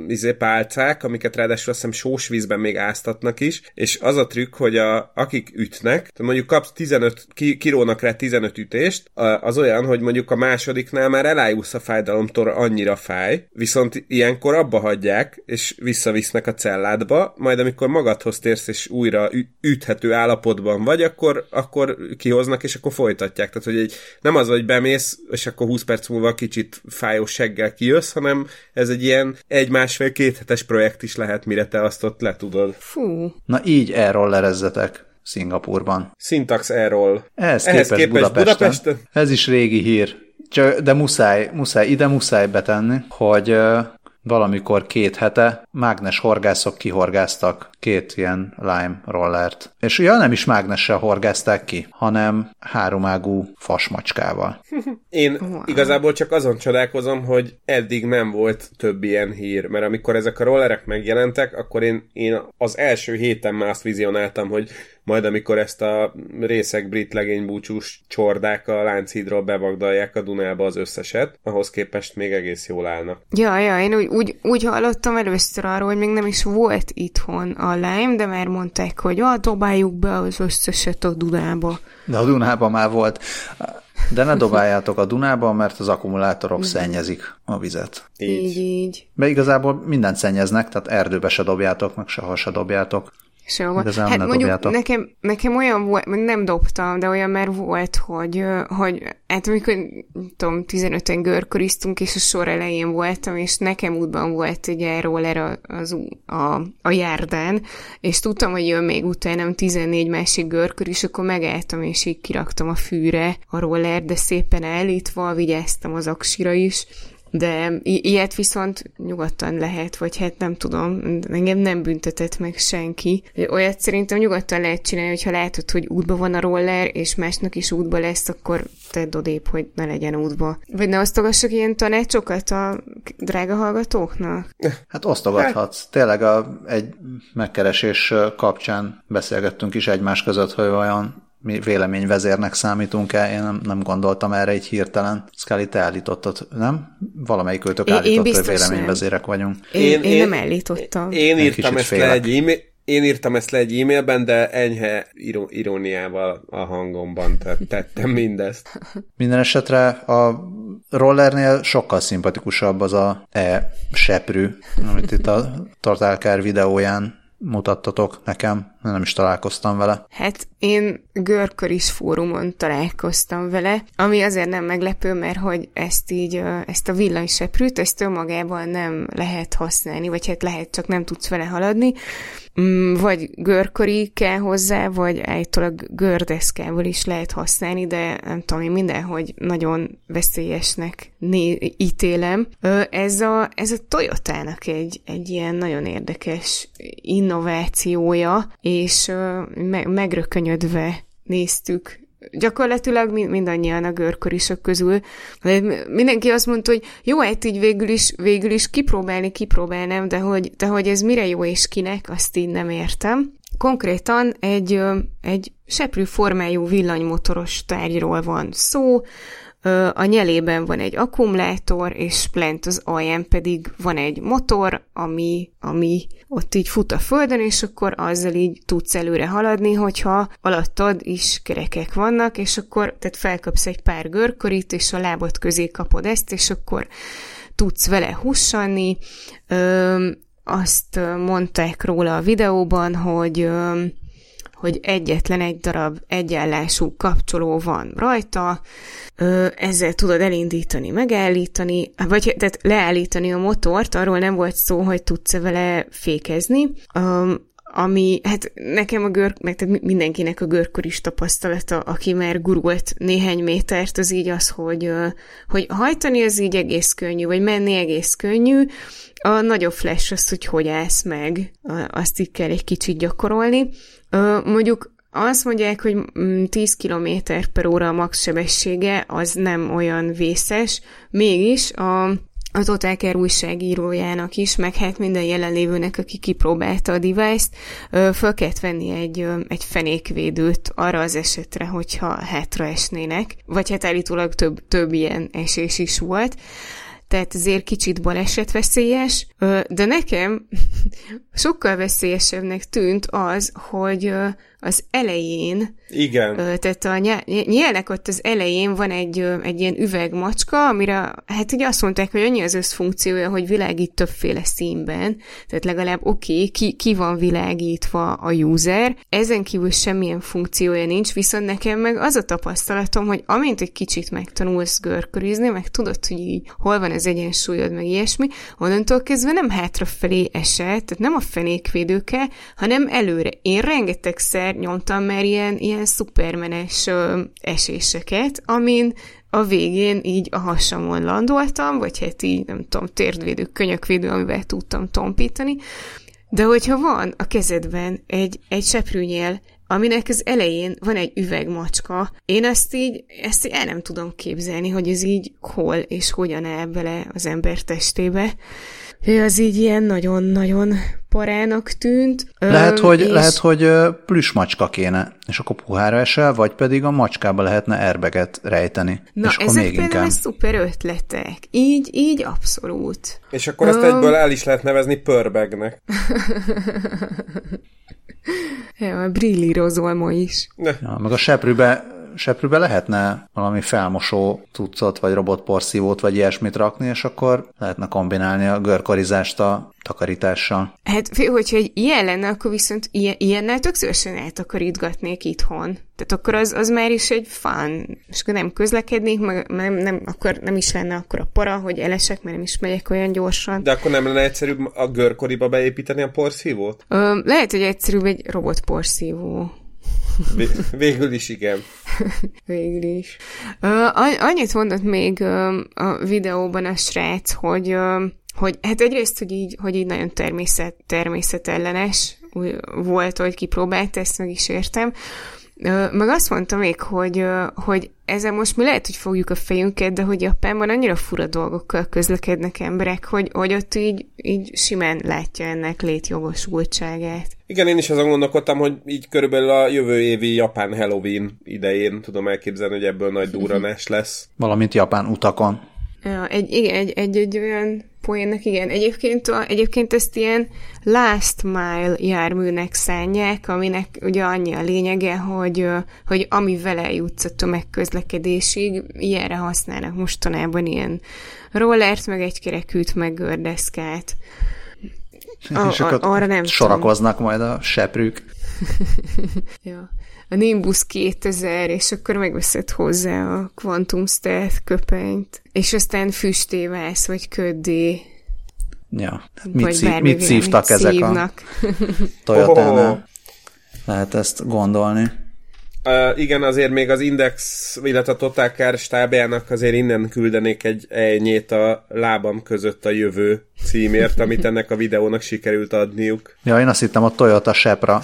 izé pálcák, amiket ráadásul azt hiszem sós vízben még áztatnak is, és az a trükk, hogy a, akik ütnek, tehát mondjuk kapsz 15, ki, kirónak rá 15 ütést, az olyan, hogy mondjuk a másodiknál már elájulsz a fájdalomtól, annyira fáj, viszont ilyenkor abba hagyják, és visszavisznek a celládba, majd amikor magadhoz térsz, és újra üthető állapotban vagy, akkor, akkor kihoznak, és akkor folytatják. Tehát, hogy egy, nem az, hogy bemész, és akkor 20 perc múlva kicsit fájó seggel kijössz, hanem ez egy ilyen egy másfél-két hetes projekt is lehet, mire te azt ott le tudod. Fú. Na így elrollerezzetek. Szingapurban. Syntax erről. Ehhez, Ehhez képest, képest Budapesten. Budapesten. Ez is régi hír. Csak, de muszáj, muszáj, ide muszáj betenni, hogy valamikor két hete mágnes horgászok kihorgáztak két ilyen lime rollert. És ja, nem is mágnessel horgázták ki, hanem háromágú fasmacskával. Én igazából csak azon csodálkozom, hogy eddig nem volt több ilyen hír, mert amikor ezek a rollerek megjelentek, akkor én, én az első héten már azt vizionáltam, hogy majd amikor ezt a részek brit legénybúcsús csordák a Lánchídról bevagdalják a Dunába az összeset, ahhoz képest még egész jól állnak. Ja, ja, én úgy, úgy, úgy hallottam először arról, hogy még nem is volt itthon a Lime, de már mondták, hogy ah, dobáljuk be az összeset a Dunába. De a Dunába már volt. De ne dobáljátok a Dunába, mert az akkumulátorok szennyezik a vizet. Így. így. Be igazából mindent szennyeznek, tehát erdőbe se dobjátok, meg sehol se dobjátok. Sehova. Hát mondjuk nekem, nekem olyan volt, nem dobtam, de olyan már volt, hogy, hogy hát amikor, tudom, 15-en görköriztunk, és a sor elején voltam, és nekem útban volt egy roller az, a, a járdán, és tudtam, hogy jön még utána 14 másik görkör, és akkor megálltam, és így kiraktam a fűre a roller, de szépen állítva, vigyáztam az aksira is, de i- ilyet viszont nyugodtan lehet, vagy hát nem tudom, engem nem büntetett meg senki. Olyat szerintem nyugodtan lehet csinálni, hogyha látod, hogy útba van a roller, és másnak is útba lesz, akkor tedd odébb, hogy ne legyen útba. Vagy ne osztogassak ilyen tanácsokat a drága hallgatóknak? Hát osztogathatsz. Tényleg a, egy megkeresés kapcsán beszélgettünk is egymás között, hogy vajon mi véleményvezérnek számítunk-e, én nem, nem gondoltam erre így hirtelen. Scully, te állítottad, nem? Valamelyik őtök Én- én állított, hogy biztos nem. véleményvezérek vagyunk. Én, én, én nem állítottam. Én Egy írtam ezt le félek. egy e-mail, én írtam ezt le egy e-mailben, de enyhe iróniával a hangomban tettem mindezt. Minden esetre a rollernél sokkal szimpatikusabb az a e-seprű, amit itt a Tartálkár videóján mutattatok nekem, nem is találkoztam vele. Hát én Görkör is fórumon találkoztam vele, ami azért nem meglepő, mert hogy ezt így, ezt a villanyseprűt, ezt önmagában nem lehet használni, vagy hát lehet, csak nem tudsz vele haladni. Mm, Vagy görkori kell hozzá, vagy állítólag gördeszkával is lehet használni, de nem tudom, én mindenhogy nagyon veszélyesnek né- ítélem. Ez a, ez a Toyotának egy, egy ilyen nagyon érdekes innovációja, és me- megrökönyödve néztük gyakorlatilag mind- mindannyian a görkorisok közül. De Mindenki azt mondta, hogy jó, hát így végül is, végül is kipróbálni, kipróbálnám, de hogy, de hogy ez mire jó és kinek, azt így nem értem. Konkrétan egy, egy seprű formájú villanymotoros tárgyról van szó, a nyelében van egy akkumulátor, és lent az alján pedig van egy motor, ami, ami ott így fut a földön, és akkor azzal így tudsz előre haladni, hogyha alattad is kerekek vannak, és akkor tehát felkapsz egy pár görkorit, és a lábad közé kapod ezt, és akkor tudsz vele hussanni. Ö, azt mondták róla a videóban, hogy ö, hogy egyetlen egy darab egyenlású kapcsoló van rajta, ö, ezzel tudod elindítani, megállítani, vagy tehát leállítani a motort, arról nem volt szó, hogy tudsz vele fékezni, ami, hát nekem a gör, meg tehát mindenkinek a görkor is tapasztalata, aki már gurult néhány métert, az így az, hogy, hogy hajtani az így egész könnyű, vagy menni egész könnyű, a nagyobb flash az, hogy hogy állsz meg, azt így kell egy kicsit gyakorolni. Mondjuk azt mondják, hogy mm, 10 km per óra a max sebessége, az nem olyan vészes, mégis a az Otáker újságírójának is, meg hát minden jelenlévőnek, aki kipróbálta a device-t, föl kellett venni egy, egy fenékvédőt arra az esetre, hogyha hátra esnének, vagy hát állítólag több, több ilyen esés is volt. Tehát ezért kicsit balesetveszélyes, de nekem sokkal veszélyesebbnek tűnt az, hogy az elején, Igen. tehát a nyélnek ott az elején van egy, egy ilyen üvegmacska, amire hát ugye azt mondták, hogy annyi az összfunkciója, hogy világít többféle színben, tehát legalább oké, okay, ki, ki van világítva a user, ezen kívül semmilyen funkciója nincs, viszont nekem meg az a tapasztalatom, hogy amint egy kicsit megtanulsz görkörizni, meg tudod, hogy így hol van az egyensúlyod, meg ilyesmi, onnantól kezdve nem hátrafelé esel, tehát nem a fenékvédőkkel, hanem előre. Én rengetegszer nyomtam már ilyen, ilyen szupermenes ö, eséseket, amin a végén így a hasamon landoltam, vagy hát így, nem tudom, térdvédő, könyökvédő, amivel tudtam tompítani. De hogyha van a kezedben egy, egy seprűnyél, aminek az elején van egy üvegmacska, én ezt így, ezt így el nem tudom képzelni, hogy ez így hol és hogyan áll bele az ember testébe. Ő az így ilyen nagyon-nagyon parának tűnt. Lehet, hogy, és- lehet, hogy ö, plüss macska kéne, és akkor puhára esel, vagy pedig a macskába lehetne erbeget rejteni. Na, és ezek még például inkább. szuper ötletek. Így, így abszolút. És akkor ezt egyből el is lehet nevezni pörbegnek. Ja, a brillírozol ma is. Ne. Ja, meg a seprűbe, seprűbe lehetne valami felmosó cuccot, vagy robotporszívót, vagy ilyesmit rakni, és akkor lehetne kombinálni a görkorizást a takarítással. Hát, hogyha egy ilyen lenne, akkor viszont ilyen, ilyennel tök szívesen eltakarítgatnék itthon. Tehát akkor az, az már is egy fun. És akkor nem közlekednék, meg nem, nem, akkor nem is lenne akkor a para, hogy elesek, mert nem is megyek olyan gyorsan. De akkor nem lenne egyszerűbb a görkoriba beépíteni a porszívót? Ö, lehet, hogy egyszerűbb egy robotporszívó. Vé- végül is igen. Végül is. Annyit mondott még a videóban a srác, hogy hogy hát egyrészt, hogy így, hogy így nagyon természet, természetellenes volt, hogy kipróbált, ezt meg is értem. Meg azt mondta még, hogy, hogy ezzel most mi lehet, hogy fogjuk a fejünket, de hogy Japánban annyira fura dolgokkal közlekednek emberek, hogy, hogy ott így, így simán látja ennek létjogosultságát. Igen, én is azon gondolkodtam, hogy így körülbelül a jövő évi japán Halloween idején tudom elképzelni, hogy ebből nagy duranás lesz. Valamint japán utakon. Ja, egy, igen, egy, egy, egy olyan poénnak, igen. Egyébként, a, egyébként ezt ilyen last mile járműnek szánják, aminek ugye annyi a lényege, hogy, hogy ami vele jutsz a tömegközlekedésig, ilyenre használnak mostanában ilyen rollert, meg egy kerekűt, meg gördeszkát. A, és akkor arra nem sorakoznak tudom. majd a seprűk. ja a Nimbus 2000, és akkor megveszed hozzá a Quantum Stealth köpenyt, és aztán füsté válsz, vagy köddé. Ja, mit, szív, mit szívtak ezek szívnak. a Toyota-nál? Oh. Lehet ezt gondolni. Uh, igen, azért még az Index, illetve a Total Car stábjának azért innen küldenék egy elnyét a lábam között a jövő címért, amit ennek a videónak sikerült adniuk. Ja, én azt hittem a Toyota Sepra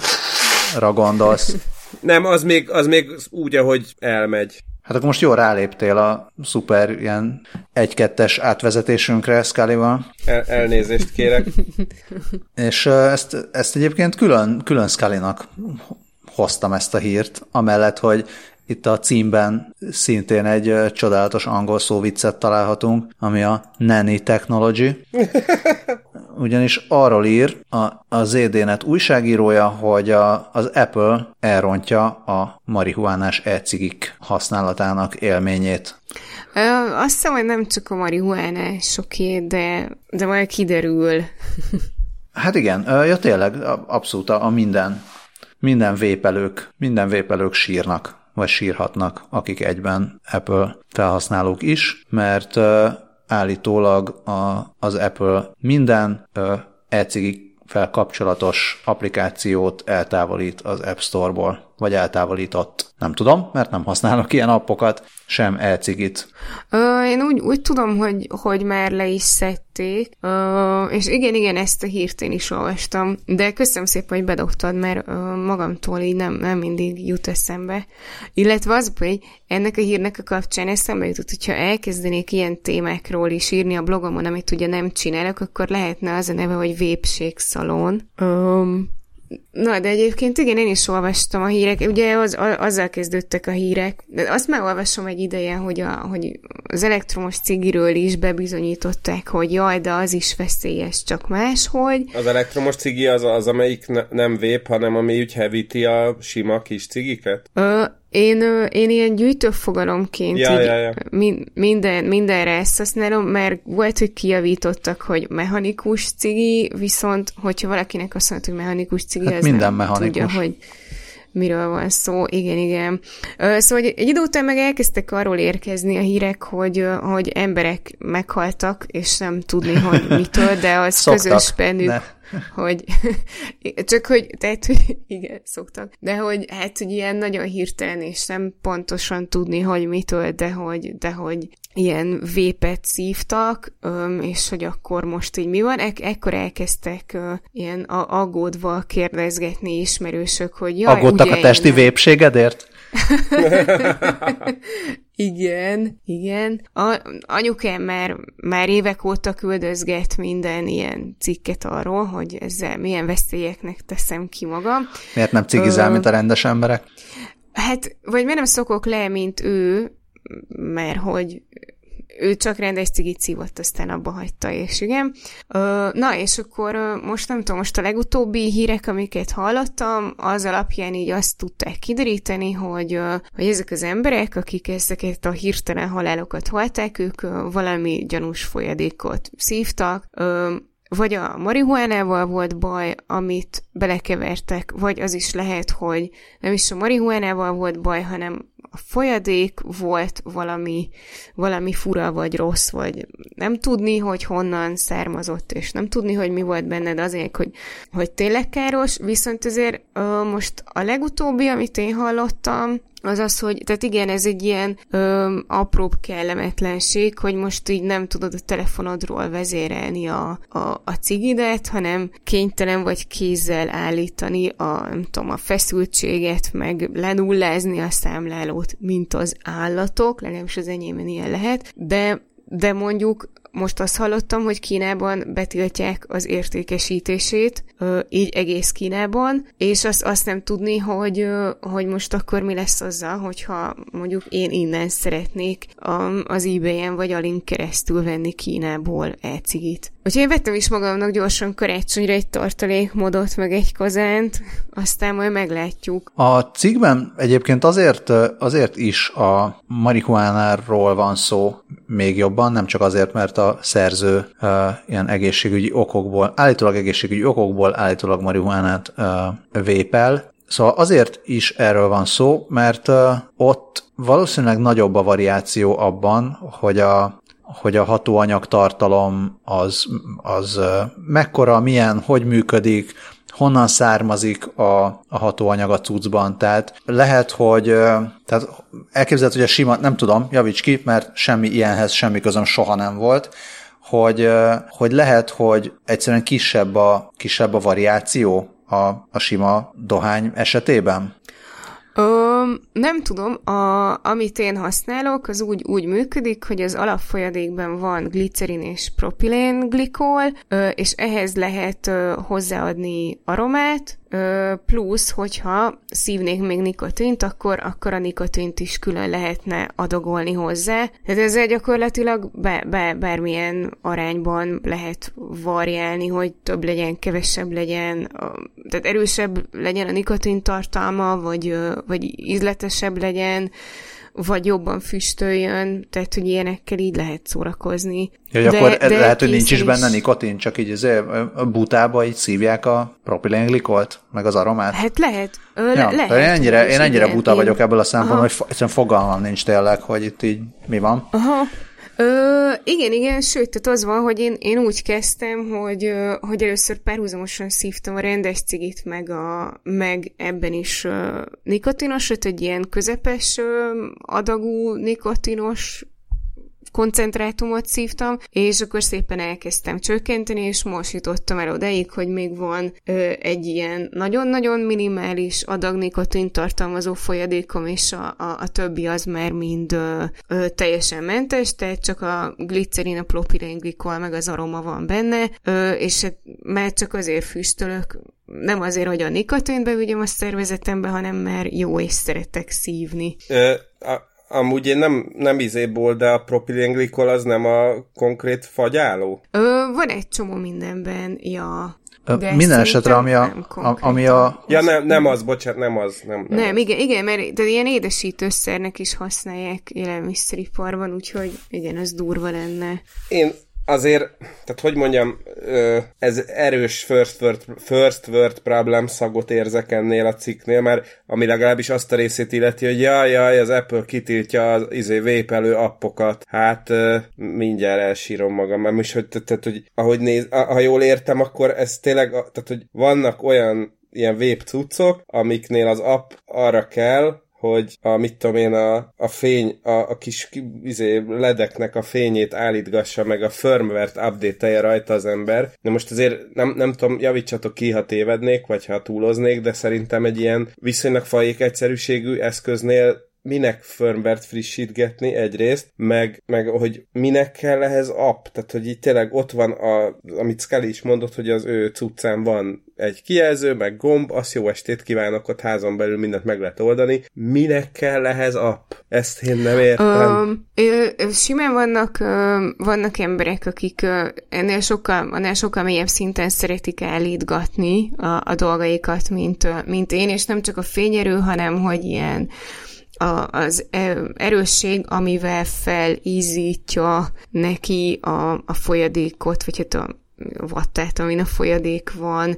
gondolsz. Nem, az még, az még úgy, ahogy elmegy. Hát akkor most jól ráléptél a szuper ilyen egy-kettes átvezetésünkre Scully-val. El, elnézést kérek. És ezt, ezt egyébként külön, külön Scully-nak hoztam ezt a hírt, amellett, hogy itt a címben szintén egy csodálatos angol szóviccet találhatunk, ami a Nanny Technology. Ugyanis arról ír a, a ZDNet újságírója, hogy a, az Apple elrontja a marihuánás e-cigik használatának élményét. Ö, azt hiszem, hogy nem csak a marihuánás soké, de, de majd kiderül. hát igen, ja tényleg, abszolút a minden, minden vépelők, minden vépelők sírnak vagy sírhatnak, akik egyben Apple felhasználók is, mert állítólag a, az Apple minden e fel kapcsolatos applikációt eltávolít az App Store-ból, vagy eltávolított. Nem tudom, mert nem használok ilyen appokat, sem e-cigit. Ö, én úgy, úgy tudom, hogy, hogy már le is szedték, ö, és igen, igen, ezt a hírt én is olvastam, de köszönöm szépen, hogy bedobtad, mert ö, magamtól így nem, nem mindig jut eszembe. Illetve az, hogy ennek a hírnek a kapcsán eszembe jutott, hogyha elkezdenék ilyen témákról is írni a blogomon, amit ugye nem csinálok, akkor lehetne az a neve, hogy Vépségszalon. Um, Na, de egyébként igen, én is olvastam a hírek. Ugye az, azzal kezdődtek a hírek. De azt már olvasom egy ideje, hogy, a, hogy az elektromos cigiről is bebizonyították, hogy jaj, de az is veszélyes, csak máshogy. Az elektromos cigi az, az amelyik ne, nem vép, hanem ami úgy hevíti a sima kis cigiket? Ö, én, én ilyen gyűjtőfogalomként ja, így ja, ja. Minden, mindenre ezt használom, mert volt, hogy kijavítottak, hogy mechanikus cigi, viszont hogyha valakinek azt mondta, hogy mechanikus cigi, hát az minden nem mechanikus. tudja, hogy miről van szó. Igen, igen. Szóval egy idő után meg elkezdtek arról érkezni a hírek, hogy, hogy emberek meghaltak, és nem tudni, hogy mitől, de az Szoktak, közös bennük. Ne hogy csak hogy, tehát, hogy igen, szoktak, de hogy hát, hogy ilyen nagyon hirtelen, és nem pontosan tudni, hogy mitől, de hogy, de hogy ilyen vépet szívtak, és hogy akkor most így mi van, Ek- ekkor elkezdtek ilyen aggódva kérdezgetni ismerősök, hogy jaj, Aggódtak ugye a testi én... vépségedért? igen, igen. A, anyukám már, már évek óta küldözget minden ilyen cikket arról, hogy ezzel milyen veszélyeknek teszem ki magam. Miért nem cigizál, Ö, mint a rendes emberek? Hát, vagy miért nem szokok le, mint ő, mert hogy ő csak rendes cigit szívott, aztán abba hagyta, és igen. Na, és akkor most nem tudom, most a legutóbbi hírek, amiket hallottam, az alapján így azt tudták kideríteni, hogy, hogy ezek az emberek, akik ezeket a hirtelen halálokat halták, ők valami gyanús folyadékot szívtak, vagy a marihuánával volt baj, amit belekevertek, vagy az is lehet, hogy nem is a marihuánával volt baj, hanem a folyadék volt valami, valami fura vagy rossz, vagy nem tudni, hogy honnan származott, és nem tudni, hogy mi volt benned azért, hogy, hogy tényleg káros, viszont azért ö, most a legutóbbi, amit én hallottam, az az, hogy, tehát igen, ez egy ilyen ö, apróbb kellemetlenség, hogy most így nem tudod a telefonodról vezérelni a, a, a cigidet, hanem kénytelen vagy kézzel állítani a, nem tudom, a feszültséget, meg lenullázni a számlálót, mint az állatok, legalábbis az enyémben ilyen lehet, de de mondjuk most azt hallottam, hogy Kínában betiltják az értékesítését, így egész Kínában, és azt, azt nem tudni, hogy, hogy most akkor mi lesz azzal, hogyha mondjuk én innen szeretnék az eBay-en vagy a link keresztül venni Kínából e-cigit. Úgyhogy én vettem is magamnak gyorsan karácsonyra egy tartalékmódot, meg egy kazánt, aztán majd meglátjuk. A cikkben egyébként azért, azért is a marihuánáról van szó még jobban, nem csak azért, mert a szerző uh, ilyen egészségügyi okokból, állítólag egészségügyi okokból állítólag marihuánát uh, vépel, Szóval azért is erről van szó, mert uh, ott valószínűleg nagyobb a variáció abban, hogy a, hogy a hatóanyag tartalom az, az mekkora, milyen, hogy működik, honnan származik a, a hatóanyag a cuccban. Tehát lehet, hogy tehát elképzelhető, hogy a sima, nem tudom, javíts ki, mert semmi ilyenhez semmi közöm soha nem volt, hogy, hogy lehet, hogy egyszerűen kisebb a, kisebb a variáció a, a sima dohány esetében? Ö, nem tudom, a, amit én használok, az úgy, úgy működik, hogy az alapfolyadékban van glicerin és propilén glikol, és ehhez lehet hozzáadni aromát, plusz, hogyha szívnék még nikotint, akkor, akkor a nikotint is külön lehetne adagolni hozzá. Tehát ezzel gyakorlatilag be, be, bármilyen arányban lehet variálni, hogy több legyen, kevesebb legyen, tehát erősebb legyen a nikotin tartalma, vagy, vagy ízletesebb legyen, vagy jobban füstöljön, tehát hogy ilyenekkel így lehet szórakozni. Ja, de, akkor de lehet, hogy nincs is benne nikotin, csak így azért a butába így szívják a propilenglikot, meg az aromát? Hát lehet. Ö, ja, lehet. Én ennyire, én ennyire buta én... vagyok ebből a szempontból, hogy egyszerűen fogalmam nincs tényleg, hogy itt így mi van. Aha. Ö, igen, igen, sőt, tehát az van, hogy én, én úgy kezdtem, hogy, hogy először párhuzamosan szívtam a rendes cigit, meg, a, meg ebben is uh, nikotinosat, egy ilyen közepes uh, adagú nikotinos koncentrátumot szívtam, és akkor szépen elkezdtem csökkenteni, és most jutottam el odaig, hogy még van ö, egy ilyen nagyon-nagyon minimális adag nikotin tartalmazó folyadékom, és a, a, a többi az már mind ö, ö, teljesen mentes, tehát csak a glicerin, a propilenglikol, meg az aroma van benne, ö, és hát már csak azért füstölök, nem azért, hogy a nikotint bevigyem a szervezetembe, hanem mert jó és szeretek szívni. Ö, Amúgy én nem, nem izéból, de a propilenglikol az nem a konkrét fagyáló? Ö, van egy csomó mindenben, ja. De Minden esetre, ami a, a, ami a... Ja, nem, nem az, bocsánat, nem az. Nem, nem, nem az. igen, igen, mert de ilyen édesítőszernek is használják élelmiszeriparban, úgyhogy igen, az durva lenne. Én azért, tehát hogy mondjam, ez erős first word, first word problem szagot érzek ennél a cikknél, mert ami legalábbis azt a részét illeti, hogy jaj, jaj, az Apple kitiltja az izé vépelő appokat. Hát mindjárt elsírom magam, mert most, hogy, tehát, hogy ahogy néz, ha jól értem, akkor ez tényleg, tehát, hogy vannak olyan ilyen vép cuccok, amiknél az app arra kell, hogy a, mit tudom én, a, a fény, a, a kis izé, ledeknek a fényét állítgassa, meg a firmware-t update rajta az ember. De most azért nem, nem tudom, javítsatok ki, ha tévednék, vagy ha túloznék, de szerintem egy ilyen viszonylag fajék egyszerűségű eszköznél minek firmware-t frissítgetni egyrészt, meg, meg hogy minek kell ehhez app, tehát hogy itt tényleg ott van, a, amit Scully is mondott, hogy az ő cuccán van egy kijelző, meg gomb, azt jó estét kívánok, ott házon belül mindent meg lehet oldani. Minek kell ehhez app? Ezt én nem értem. Uh, simán vannak, vannak emberek, akik ennél sokkal, ennél sokkal mélyebb szinten szeretik állítgatni a, a dolgaikat, mint, mint én, és nem csak a fényerő, hanem hogy ilyen a, az erősség, amivel felízítja neki a, a folyadékot, vagy hát a vattát, amin a folyadék van,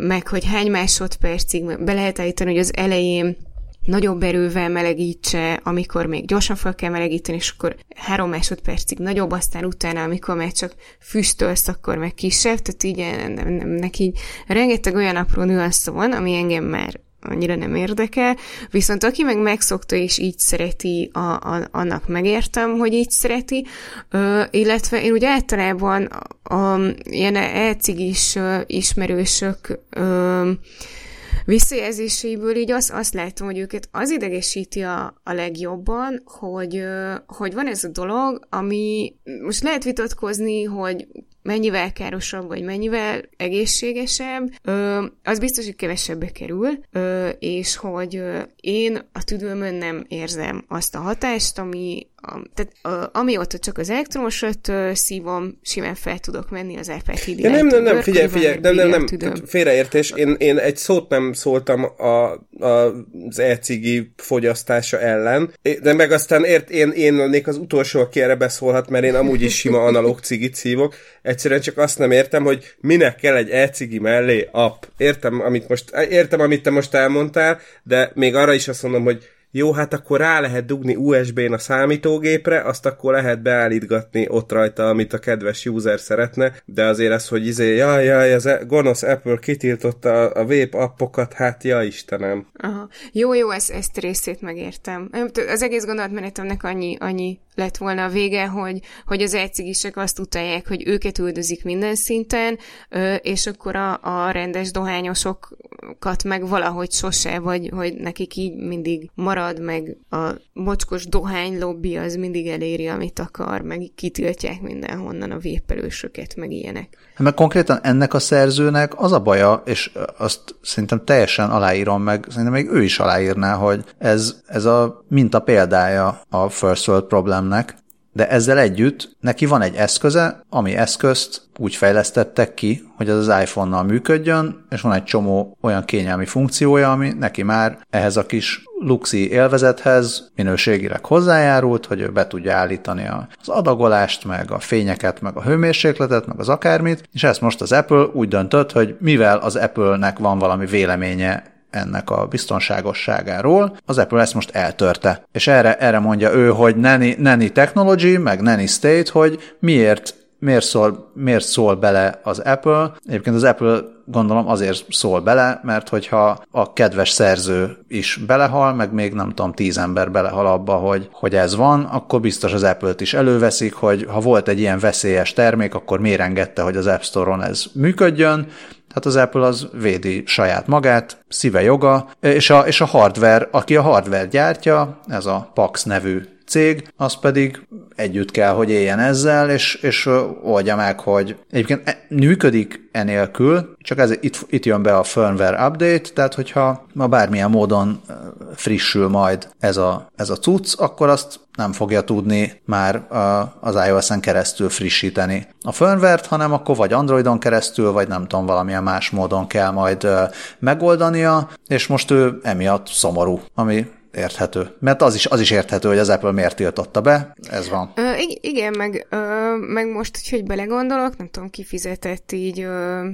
meg hogy hány másodpercig be lehet állítani, hogy az elején nagyobb erővel melegítse, amikor még gyorsan fel kell melegíteni, és akkor három másodpercig nagyobb, aztán utána, amikor már csak füstölsz, akkor meg kisebb, tehát így ennek így rengeteg olyan apró nüansza van, ami engem már annyira nem érdekel, viszont aki meg megszokta és így szereti, a, a, annak megértem, hogy így szereti, ö, illetve én ugye általában a, a, ilyen elcigis ismerősök ö, visszajelzéseiből így azt, azt látom, hogy őket az idegesíti a, a legjobban, hogy, hogy van ez a dolog, ami most lehet vitatkozni, hogy mennyivel károsabb, vagy mennyivel egészségesebb, az biztos, hogy kevesebbe kerül, és hogy én a tüdőmön nem érzem azt a hatást, ami, a, tehát a, amióta csak az elektromosat szívom, simán fel tudok menni az epetid ja, Nem, nem, nem, figyelj, figyelj, nem, nem, nem, félreértés, én, én egy szót nem szóltam a, a, az e-cigi fogyasztása ellen, de meg aztán ért, én, én lennék az utolsó, aki erre beszólhat, mert én amúgy is sima analóg cigit szívok, egyszerűen csak azt nem értem, hogy minek kell egy e-cigi mellé app. Értem, amit most, értem, amit te most elmondtál, de még arra is azt mondom, hogy jó, hát akkor rá lehet dugni USB-n a számítógépre, azt akkor lehet beállítgatni ott rajta, amit a kedves user szeretne, de azért az, hogy izé, jaj, jaj, az e- gonosz Apple kitiltotta a, a vape appokat, hát ja Istenem. Aha. Jó, jó, ezt, ezt részét megértem. Az egész gondolatmenetemnek annyi, annyi lett volna a vége, hogy, hogy az elcigisek azt utálják, hogy őket üldözik minden szinten, és akkor a, a rendes dohányosokat meg valahogy sose, vagy hogy nekik így mindig marad, meg a mocskos dohány lobby az mindig eléri, amit akar, meg kitiltják mindenhonnan a vépelősöket, meg ilyenek. Hát mert konkrétan ennek a szerzőnek az a baja, és azt szerintem teljesen aláírom meg, szerintem még ő is aláírná, hogy ez, ez a minta példája a first world problemnek, de ezzel együtt neki van egy eszköze, ami eszközt úgy fejlesztettek ki, hogy az az iPhone-nal működjön, és van egy csomó olyan kényelmi funkciója, ami neki már ehhez a kis luxi élvezethez minőségileg hozzájárult, hogy ő be tudja állítani az adagolást, meg a fényeket, meg a hőmérsékletet, meg az akármit, és ezt most az Apple úgy döntött, hogy mivel az Apple-nek van valami véleménye ennek a biztonságosságáról, az Apple ezt most eltörte. És erre, erre mondja ő, hogy neni, neni technology, meg neni state, hogy miért miért szól, miért szól bele az Apple. Egyébként az Apple gondolom azért szól bele, mert hogyha a kedves szerző is belehal, meg még nem tudom, tíz ember belehal abba, hogy, hogy ez van, akkor biztos az Apple-t is előveszik, hogy ha volt egy ilyen veszélyes termék, akkor miért engedte, hogy az App Store-on ez működjön, Hát az Apple az védi saját magát, szíve joga, és a, és a hardware, aki a hardware gyártja, ez a Pax nevű cég, az pedig együtt kell, hogy éljen ezzel, és, és oldja meg, hogy egyébként e, működik enélkül, csak ez, itt, itt jön be a firmware update, tehát hogyha ma bármilyen módon frissül majd ez a, ez a cucc, akkor azt nem fogja tudni már az iOS-en keresztül frissíteni a firmware hanem akkor vagy Androidon keresztül, vagy nem tudom, valamilyen más módon kell majd megoldania, és most ő emiatt szomorú, ami érthető. Mert az is, az is érthető, hogy az Apple miért tiltotta be, ez van. Ö, igen, meg, ö, meg most, hogy belegondolok, nem tudom, kifizetett így ö,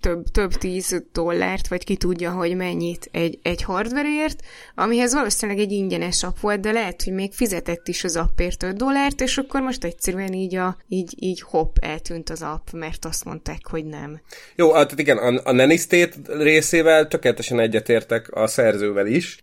több, több tíz dollárt, vagy ki tudja, hogy mennyit egy, egy hardwareért, amihez valószínűleg egy ingyenes app volt, de lehet, hogy még fizetett is az appért 5 dollárt, és akkor most egyszerűen így, a, így, így hopp, eltűnt az app, mert azt mondták, hogy nem. Jó, hát igen, a, a Nanny State részével tökéletesen egyetértek a szerzővel is,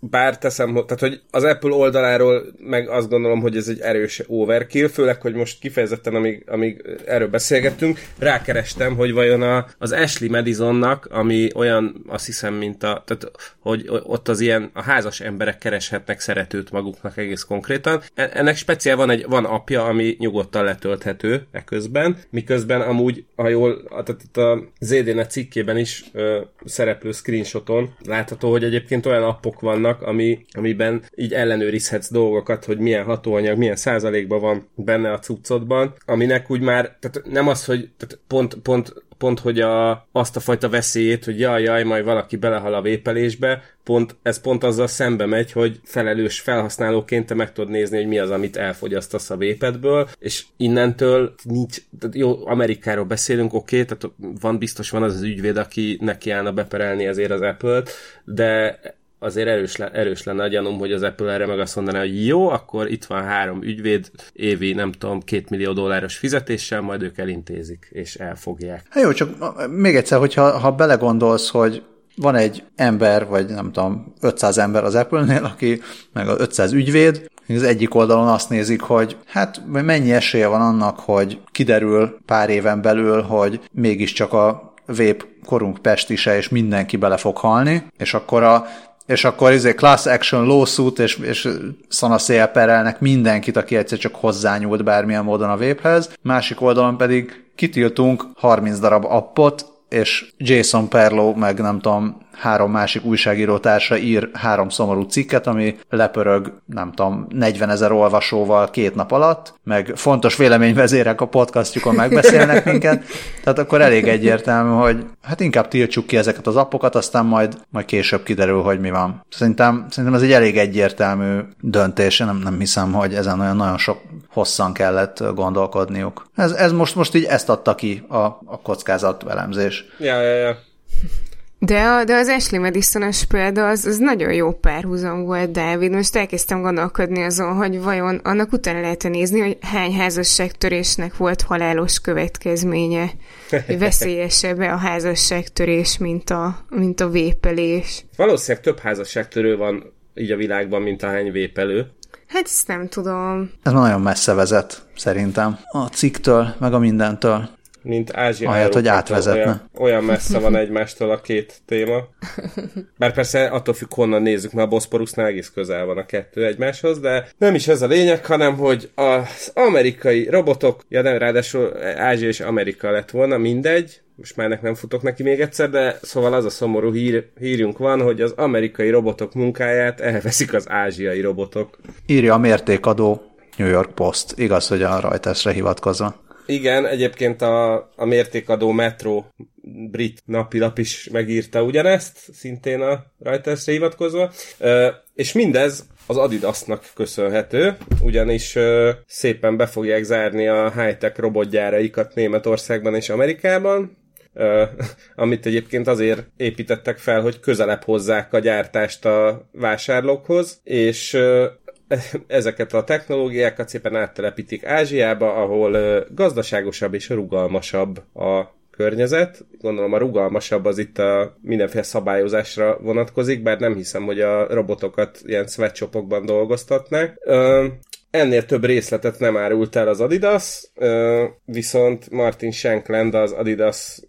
bár teszem, tehát hogy az Apple oldaláról meg azt gondolom, hogy ez egy erős overkill, főleg, hogy most kifejezetten, amíg, amíg erről beszélgettünk, rákerestem, hogy vajon a, az Ashley Madisonnak, ami olyan, azt hiszem, mint a, tehát, hogy ott az ilyen, a házas emberek kereshetnek szeretőt maguknak egész konkrétan. E, ennek speciál van egy, van apja, ami nyugodtan letölthető eközben, miközben amúgy, ha jól, tehát itt a ZDNet cikkében is ö, szereplő screenshoton látható, hogy egyébként olyan appok vannak, ami, amiben így ellenőrizhetsz dolgokat, hogy milyen hatóanyag, milyen százalékban van benne a cuccodban, aminek úgy már, tehát nem az, hogy tehát pont, pont pont, hogy a, azt a fajta veszélyét, hogy jaj, jaj, majd valaki belehal a vépelésbe, pont, ez pont azzal szembe megy, hogy felelős felhasználóként te meg tudod nézni, hogy mi az, amit elfogyasztasz a vépedből, és innentől nincs, tehát jó, Amerikáról beszélünk, oké, okay, tehát van biztos van az az ügyvéd, aki neki állna beperelni ezért az Apple-t, de azért erős, le, erős lenne a gyanúm, hogy az Apple erre meg azt mondaná, hogy jó, akkor itt van három ügyvéd, évi nem tudom, két millió dolláros fizetéssel, majd ők elintézik, és elfogják. Hát jó, csak még egyszer, hogyha ha belegondolsz, hogy van egy ember, vagy nem tudom, 500 ember az Apple-nél, aki meg az 500 ügyvéd, az egyik oldalon azt nézik, hogy hát mennyi esélye van annak, hogy kiderül pár éven belül, hogy mégiscsak a vép korunk pestise, és mindenki bele fog halni, és akkor a és akkor izé class action lawsuit, és, és szanaszéjel perelnek mindenkit, aki egyszer csak hozzányúlt bármilyen módon a véphez. Másik oldalon pedig kitiltunk 30 darab appot, és Jason Perlow, meg nem tudom, három másik újságíró társa ír három szomorú cikket, ami lepörög, nem tudom, 40 ezer olvasóval két nap alatt, meg fontos véleményvezérek a podcastjukon megbeszélnek minket, tehát akkor elég egyértelmű, hogy hát inkább tiltsuk ki ezeket az appokat, aztán majd, majd később kiderül, hogy mi van. Szerintem, szerintem ez egy elég egyértelmű döntés, nem, nem hiszem, hogy ezen olyan nagyon sok hosszan kellett gondolkodniuk. Ez, ez most, most így ezt adta ki a, a kockázat elemzés. Ja, ja, ja. De, a, de az Ashley madison példa az, az nagyon jó párhuzam volt, Dávid. Most elkezdtem gondolkodni azon, hogy vajon annak utána lehet nézni, hogy hány házasságtörésnek volt halálos következménye. Hogy veszélyesebb a házasságtörés, mint a, mint a vépelés. Valószínűleg több házasságtörő van így a világban, mint a hány vépelő. Hát ezt nem tudom. Ez nagyon messze vezet, szerintem. A cikktől, meg a mindentől mint Ázsia. Ahelyett, hogy átvezetne. Olyan, olyan messze van egymástól a két téma. Bár persze attól függ, honnan nézzük, mert a Boszporusznál egész közel van a kettő egymáshoz, de nem is ez a lényeg, hanem hogy az amerikai robotok, ja nem, ráadásul Ázsia és Amerika lett volna, mindegy, most már ennek nem futok neki még egyszer, de szóval az a szomorú hír, hírünk van, hogy az amerikai robotok munkáját elveszik az ázsiai robotok. Írja a mértékadó New York Post. Igaz, hogy a Reutersre hivatkozva. Igen, egyébként a, a mértékadó Metro brit napilap is megírta ugyanezt, szintén a Reutersre hivatkozva, és mindez az Adidasnak köszönhető, ugyanis szépen be fogják zárni a high-tech robotgyáraikat Németországban és Amerikában, amit egyébként azért építettek fel, hogy közelebb hozzák a gyártást a vásárlókhoz, és ezeket a technológiákat szépen áttelepítik Ázsiába, ahol gazdaságosabb és rugalmasabb a környezet. Gondolom a rugalmasabb az itt a mindenféle szabályozásra vonatkozik, bár nem hiszem, hogy a robotokat ilyen sweatshopokban dolgoztatnák. Ennél több részletet nem árult el az Adidas, viszont Martin Shankland, az Adidas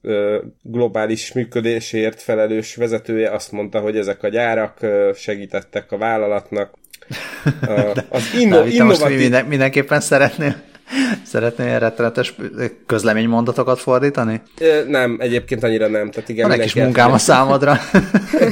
globális működésért felelős vezetője azt mondta, hogy ezek a gyárak segítettek a vállalatnak az inno, De, innovatív... Most minden, mindenképpen szeretnél Szeretnél ilyen rettenetes közleménymondatokat fordítani? Nem, egyébként annyira nem. Tehát igen, Van egy kis munkám a számodra.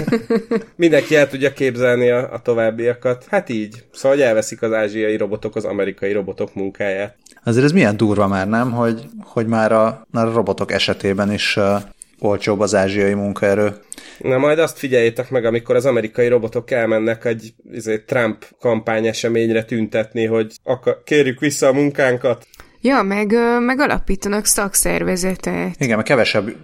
mindenki el tudja képzelni a, a továbbiakat. Hát így. Szóval, elveszik az ázsiai robotok az amerikai robotok munkáját. Azért ez milyen durva már, nem? Hogy, hogy már, a, már a robotok esetében is uh, olcsóbb az ázsiai munkaerő. Na majd azt figyeljétek meg, amikor az amerikai robotok elmennek egy egy Trump kampány eseményre tüntetni, hogy akar, kérjük vissza a munkánkat. Ja, meg, meg alapítanak szakszervezetet. Igen, mert kevesebb,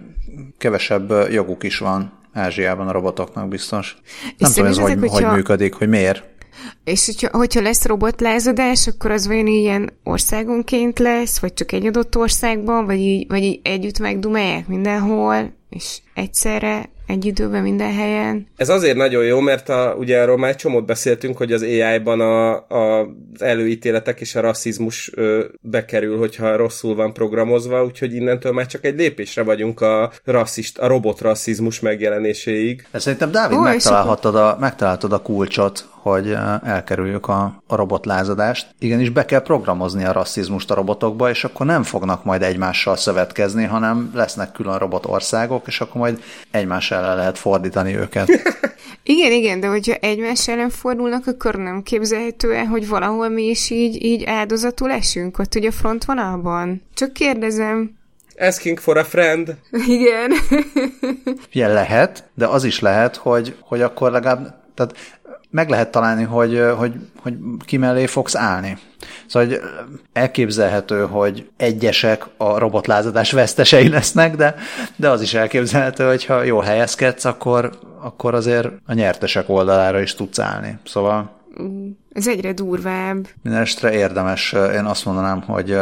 kevesebb joguk is van Ázsiában a robotoknak biztos. És Nem tudom, ez hogy, hogyha... hogy működik, hogy miért. És hogyha, hogyha lesz robotlázadás, akkor az vajon ilyen országonként lesz, vagy csak egy adott országban, vagy így, vagy így együtt megdumálják mindenhol, és egyszerre egy időben minden helyen. Ez azért nagyon jó, mert a, ugye arról már egy csomót beszéltünk, hogy az AI-ban a, a, az előítéletek és a rasszizmus ö, bekerül, hogyha rosszul van programozva, úgyhogy innentől már csak egy lépésre vagyunk a, rasszist, a robot rasszizmus megjelenéséig. De szerintem Dávid Ó, megtalálhatod a, megtaláltad a kulcsot, hogy elkerüljük a, a robotlázadást. Igenis be kell programozni a rasszizmust a robotokba, és akkor nem fognak majd egymással szövetkezni, hanem lesznek külön robotországok, és akkor majd egymás ellen lehet fordítani őket. igen, igen, de hogyha egymás ellen fordulnak, akkor nem képzelhető el, hogy valahol mi is így, így áldozatul esünk ott ugye a frontvonalban? Csak kérdezem. Asking for a friend. Igen. Ilyen lehet, de az is lehet, hogy, hogy akkor legalább tehát meg lehet találni, hogy, hogy, hogy ki mellé fogsz állni. Szóval hogy elképzelhető, hogy egyesek a robotlázadás vesztesei lesznek, de, de az is elképzelhető, hogy ha jól helyezkedsz, akkor, akkor azért a nyertesek oldalára is tudsz állni. Szóval... Ez egyre durvább. Mindenestre érdemes, én azt mondanám, hogy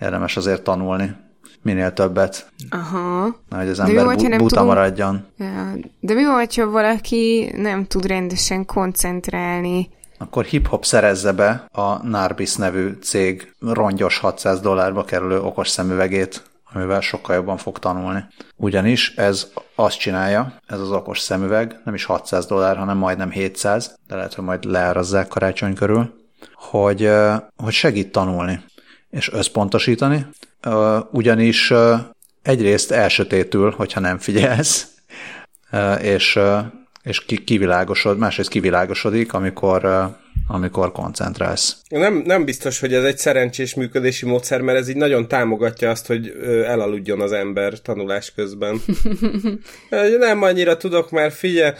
érdemes azért tanulni minél többet. Aha. Hogy az ember bu- buta tudom... maradjon. Ja, de mi van, ha valaki nem tud rendesen koncentrálni? Akkor hip-hop szerezze be a Narbis nevű cég rongyos 600 dollárba kerülő okos szemüvegét, amivel sokkal jobban fog tanulni. Ugyanis ez azt csinálja, ez az okos szemüveg, nem is 600 dollár, hanem majdnem 700, de lehet, hogy majd leárazzák karácsony körül, hogy, hogy segít tanulni és összpontosítani, ugyanis egyrészt elsötétül, hogyha nem figyelsz, és, és kivilágosod, másrészt kivilágosodik, amikor, amikor koncentrálsz. Nem, nem biztos, hogy ez egy szerencsés működési módszer, mert ez így nagyon támogatja azt, hogy elaludjon az ember tanulás közben. nem annyira tudok már, figyelj,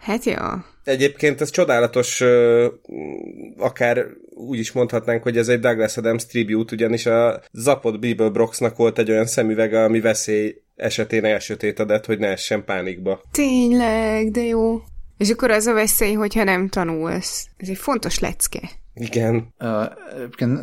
hát jó. Egyébként ez csodálatos, akár úgy is mondhatnánk, hogy ez egy Douglas Adams tribute, ugyanis a Zapot Bible Broxnak volt egy olyan szemüvege, ami veszély esetén elsötétedett, hogy ne essen pánikba. Tényleg, de jó. És akkor az a veszély, hogyha nem tanulsz. Ez egy fontos lecke. Igen.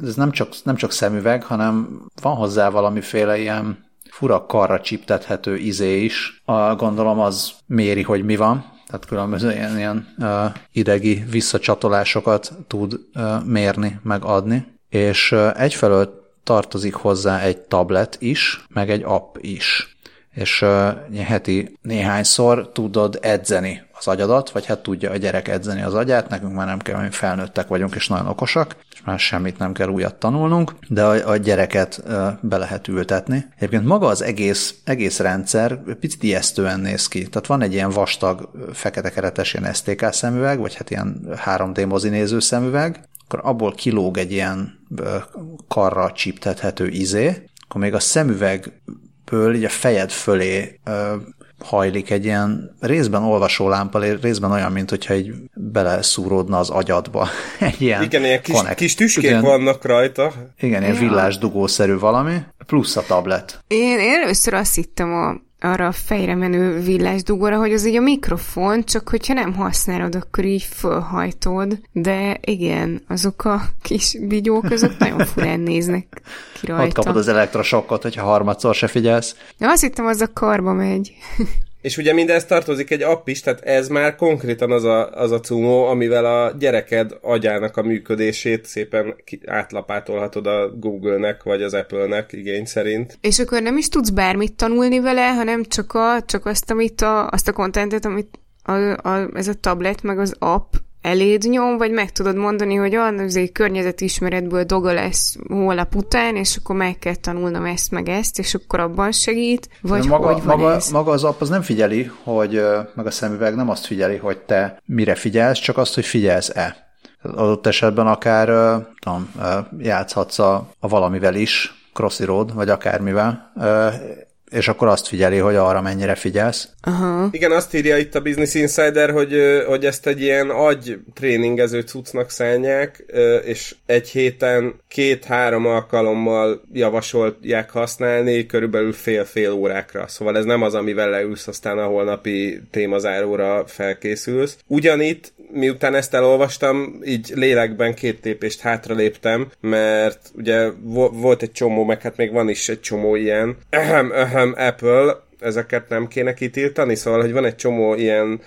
ez nem csak, nem csak szemüveg, hanem van hozzá valamiféle ilyen fura karra csiptethető izé is. A, gondolom az méri, hogy mi van, tehát különböző ilyen, ilyen uh, idegi visszacsatolásokat tud uh, mérni, meg adni. És uh, egyfelől tartozik hozzá egy tablet is, meg egy app is. És uh, heti néhányszor tudod edzeni az agyadat, vagy hát tudja a gyerek edzeni az agyát, nekünk már nem kell, hogy felnőttek vagyunk és nagyon okosak, és már semmit nem kell újat tanulnunk, de a, a gyereket be lehet ültetni. Egyébként maga az egész, egész rendszer picit ijesztően néz ki. Tehát van egy ilyen vastag, fekete keretes ilyen STK szemüveg, vagy hát ilyen 3D mozinéző szemüveg, akkor abból kilóg egy ilyen karra csíptethető izé, akkor még a szemüvegből így a fejed fölé hajlik egy ilyen részben olvasó lámpa, részben olyan, mint hogyha egy beleszúródna az agyadba. egy ilyen Igen, ilyen kis, kis tüskék igen, vannak rajta. Igen, ilyen villás dugószerű valami, plusz a tablet. Én, én először azt hittem a arra a fejre menő villásdugóra, hogy az így a mikrofon, csak hogyha nem használod, akkor így fölhajtod, de igen, azok a kis vigyók, azok nagyon furán néznek ki rajta. Ott kapod az elektrosokkot, hogyha harmadszor se figyelsz. De azt hittem, az a karba megy. És ugye mindez tartozik egy app is, tehát ez már konkrétan az a, az a cumó, amivel a gyereked agyának a működését szépen átlapátolhatod a Google-nek, vagy az Apple-nek igény szerint. És akkor nem is tudsz bármit tanulni vele, hanem csak, a, csak azt, amit a, azt a kontentet, amit a, a, ez a tablet, meg az app eléd nyom, vagy meg tudod mondani, hogy olyan azért környezetismeretből doga lesz holnap után, és akkor meg kell tanulnom ezt meg ezt, és akkor abban segít, vagy maga, hogy van maga, ez? maga az app az nem figyeli, hogy meg a szemüveg nem azt figyeli, hogy te mire figyelsz, csak azt, hogy figyelsz-e. Adott esetben akár tudom, játszhatsz a, a valamivel is, Crossy Road, vagy akármivel, és akkor azt figyeli, hogy arra mennyire figyelsz. Aha. Igen, azt írja itt a Business Insider, hogy, hogy ezt egy ilyen agy tréningező cuccnak szánják, és egy héten két-három alkalommal javasolják használni, körülbelül fél-fél órákra. Szóval ez nem az, amivel leülsz, aztán a holnapi témazáróra felkészülsz. Ugyanitt, miután ezt elolvastam, így lélekben két tépést hátraléptem, mert ugye volt egy csomó, meg hát még van is egy csomó ilyen. Ahem, ahem, Apple, ezeket nem kéne kitiltani, szóval, hogy van egy csomó ilyen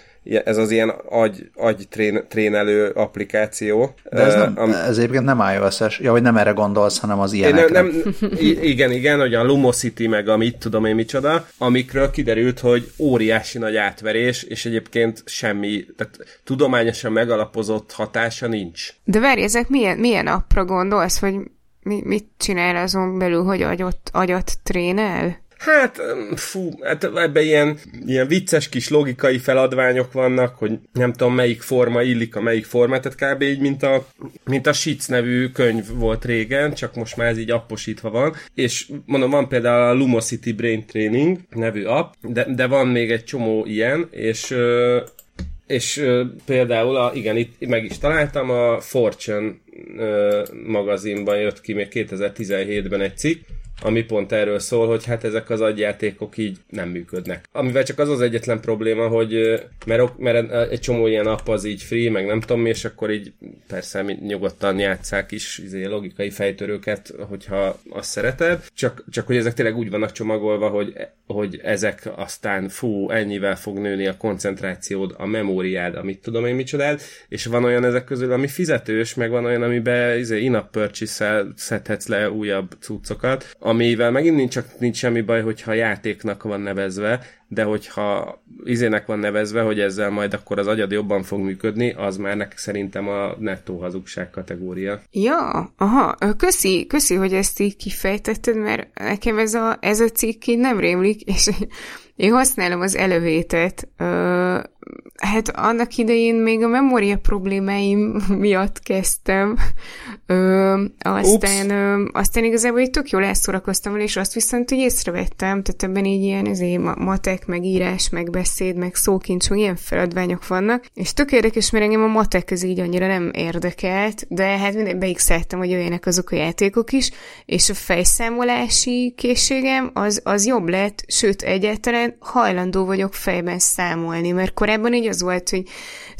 ez az ilyen agy, agy trén, trénelő applikáció. De ez, nem, am... ez egyébként nem iOS-es. Ja, hogy nem erre gondolsz, hanem az ilyenekre. Nem, nem, igen, igen, hogy a Lumosity meg a mit tudom én micsoda, amikről kiderült, hogy óriási nagy átverés, és egyébként semmi, tehát tudományosan megalapozott hatása nincs. De várj, ezek milyen, milyen appra gondolsz, vagy mi, mit csinál azon belül, hogy agyat, agyat trénel? Hát, fú, hát ebben ilyen, ilyen vicces kis logikai feladványok vannak, hogy nem tudom melyik forma illik a melyik forma, tehát kb. így, mint a, mint a Shits nevű könyv volt régen, csak most már ez így apposítva van, és mondom, van például a Lumosity Brain Training nevű app, de, de van még egy csomó ilyen, és és például, a, igen, itt meg is találtam, a Fortune magazinban jött ki még 2017-ben egy cikk, ami pont erről szól, hogy hát ezek az agyjátékok így nem működnek. Amivel csak az az egyetlen probléma, hogy mert, mert egy csomó ilyen app az így free, meg nem tudom és akkor így persze nyugodtan játszák is izé, logikai fejtörőket, hogyha azt szereted, csak, csak hogy ezek tényleg úgy vannak csomagolva, hogy, hogy ezek aztán fú, ennyivel fog nőni a koncentrációd, a memóriád, amit tudom én micsodád, és van olyan ezek közül, ami fizetős, meg van olyan, amiben izé, in-app purchase szedhetsz le újabb cuccokat, amivel megint nincs, csak nincs semmi baj, hogyha játéknak van nevezve, de hogyha izének van nevezve, hogy ezzel majd akkor az agyad jobban fog működni, az már nek szerintem a nettó hazugság kategória. Ja, aha, köszi, köszi, hogy ezt így kifejtetted, mert nekem ez a, ez a cikk így nem rémlik, és én használom az elevétet. Ö, hát annak idején még a memória problémáim miatt kezdtem. Ö, aztán, ö, aztán igazából egy tök jól elszórakoztam és azt viszont hogy észrevettem, tehát ebben így ilyen ezért matek, meg írás, meg beszéd, meg szókincs, meg ilyen feladványok vannak, és tök érdekes, mert engem a matek ez így annyira nem érdekelt, de hát minden beigszeltem, hogy jöjjenek azok a játékok is, és a fejszámolási készségem az, az jobb lett, sőt egyáltalán hajlandó vagyok fejben számolni, mert korábban így az volt, hogy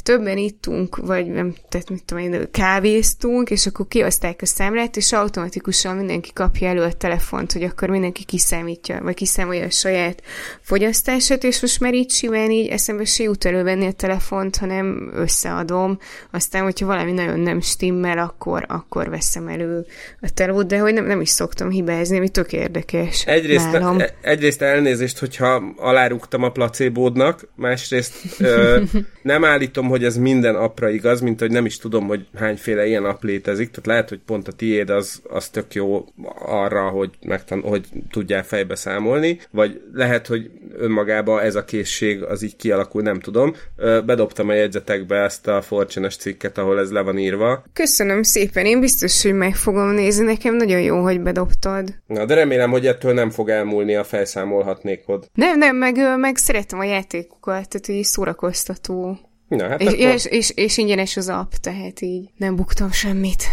többen ittunk, vagy nem, tehát mit tudom én, kávéztunk, és akkor kioszták a számlát, és automatikusan mindenki kapja elő a telefont, hogy akkor mindenki kiszámítja, vagy kiszámolja a saját fogyasztását, és most már így simán így eszembe se jut elővenni a telefont, hanem összeadom. Aztán, hogyha valami nagyon nem stimmel, akkor, akkor veszem elő a telót, de hogy nem, nem is szoktam hibázni, ami tök érdekes. Egyrészt, nálam. E- egyrészt elnézést, hogyha alárugtam a placébódnak, másrészt ö, nem állítom, hogy ez minden apra igaz, mint hogy nem is tudom, hogy hányféle ilyen app létezik, tehát lehet, hogy pont a tiéd az, az tök jó arra, hogy, megtan- hogy tudjál fejbe számolni, vagy lehet, hogy önmagában ez a készség az így kialakul, nem tudom. Bedobtam a jegyzetekbe ezt a forcsonos cikket, ahol ez le van írva. Köszönöm szépen, én biztos, hogy meg fogom nézni, nekem nagyon jó, hogy bedobtad. Na, de remélem, hogy ettől nem fog elmúlni a fejszámolhatnékod. Nem, nem, meg, meg szeretem a játékokat, tehát így szórakoztató. Na, hát és, akkor... és, és, és ingyenes az app, tehát így nem buktam semmit.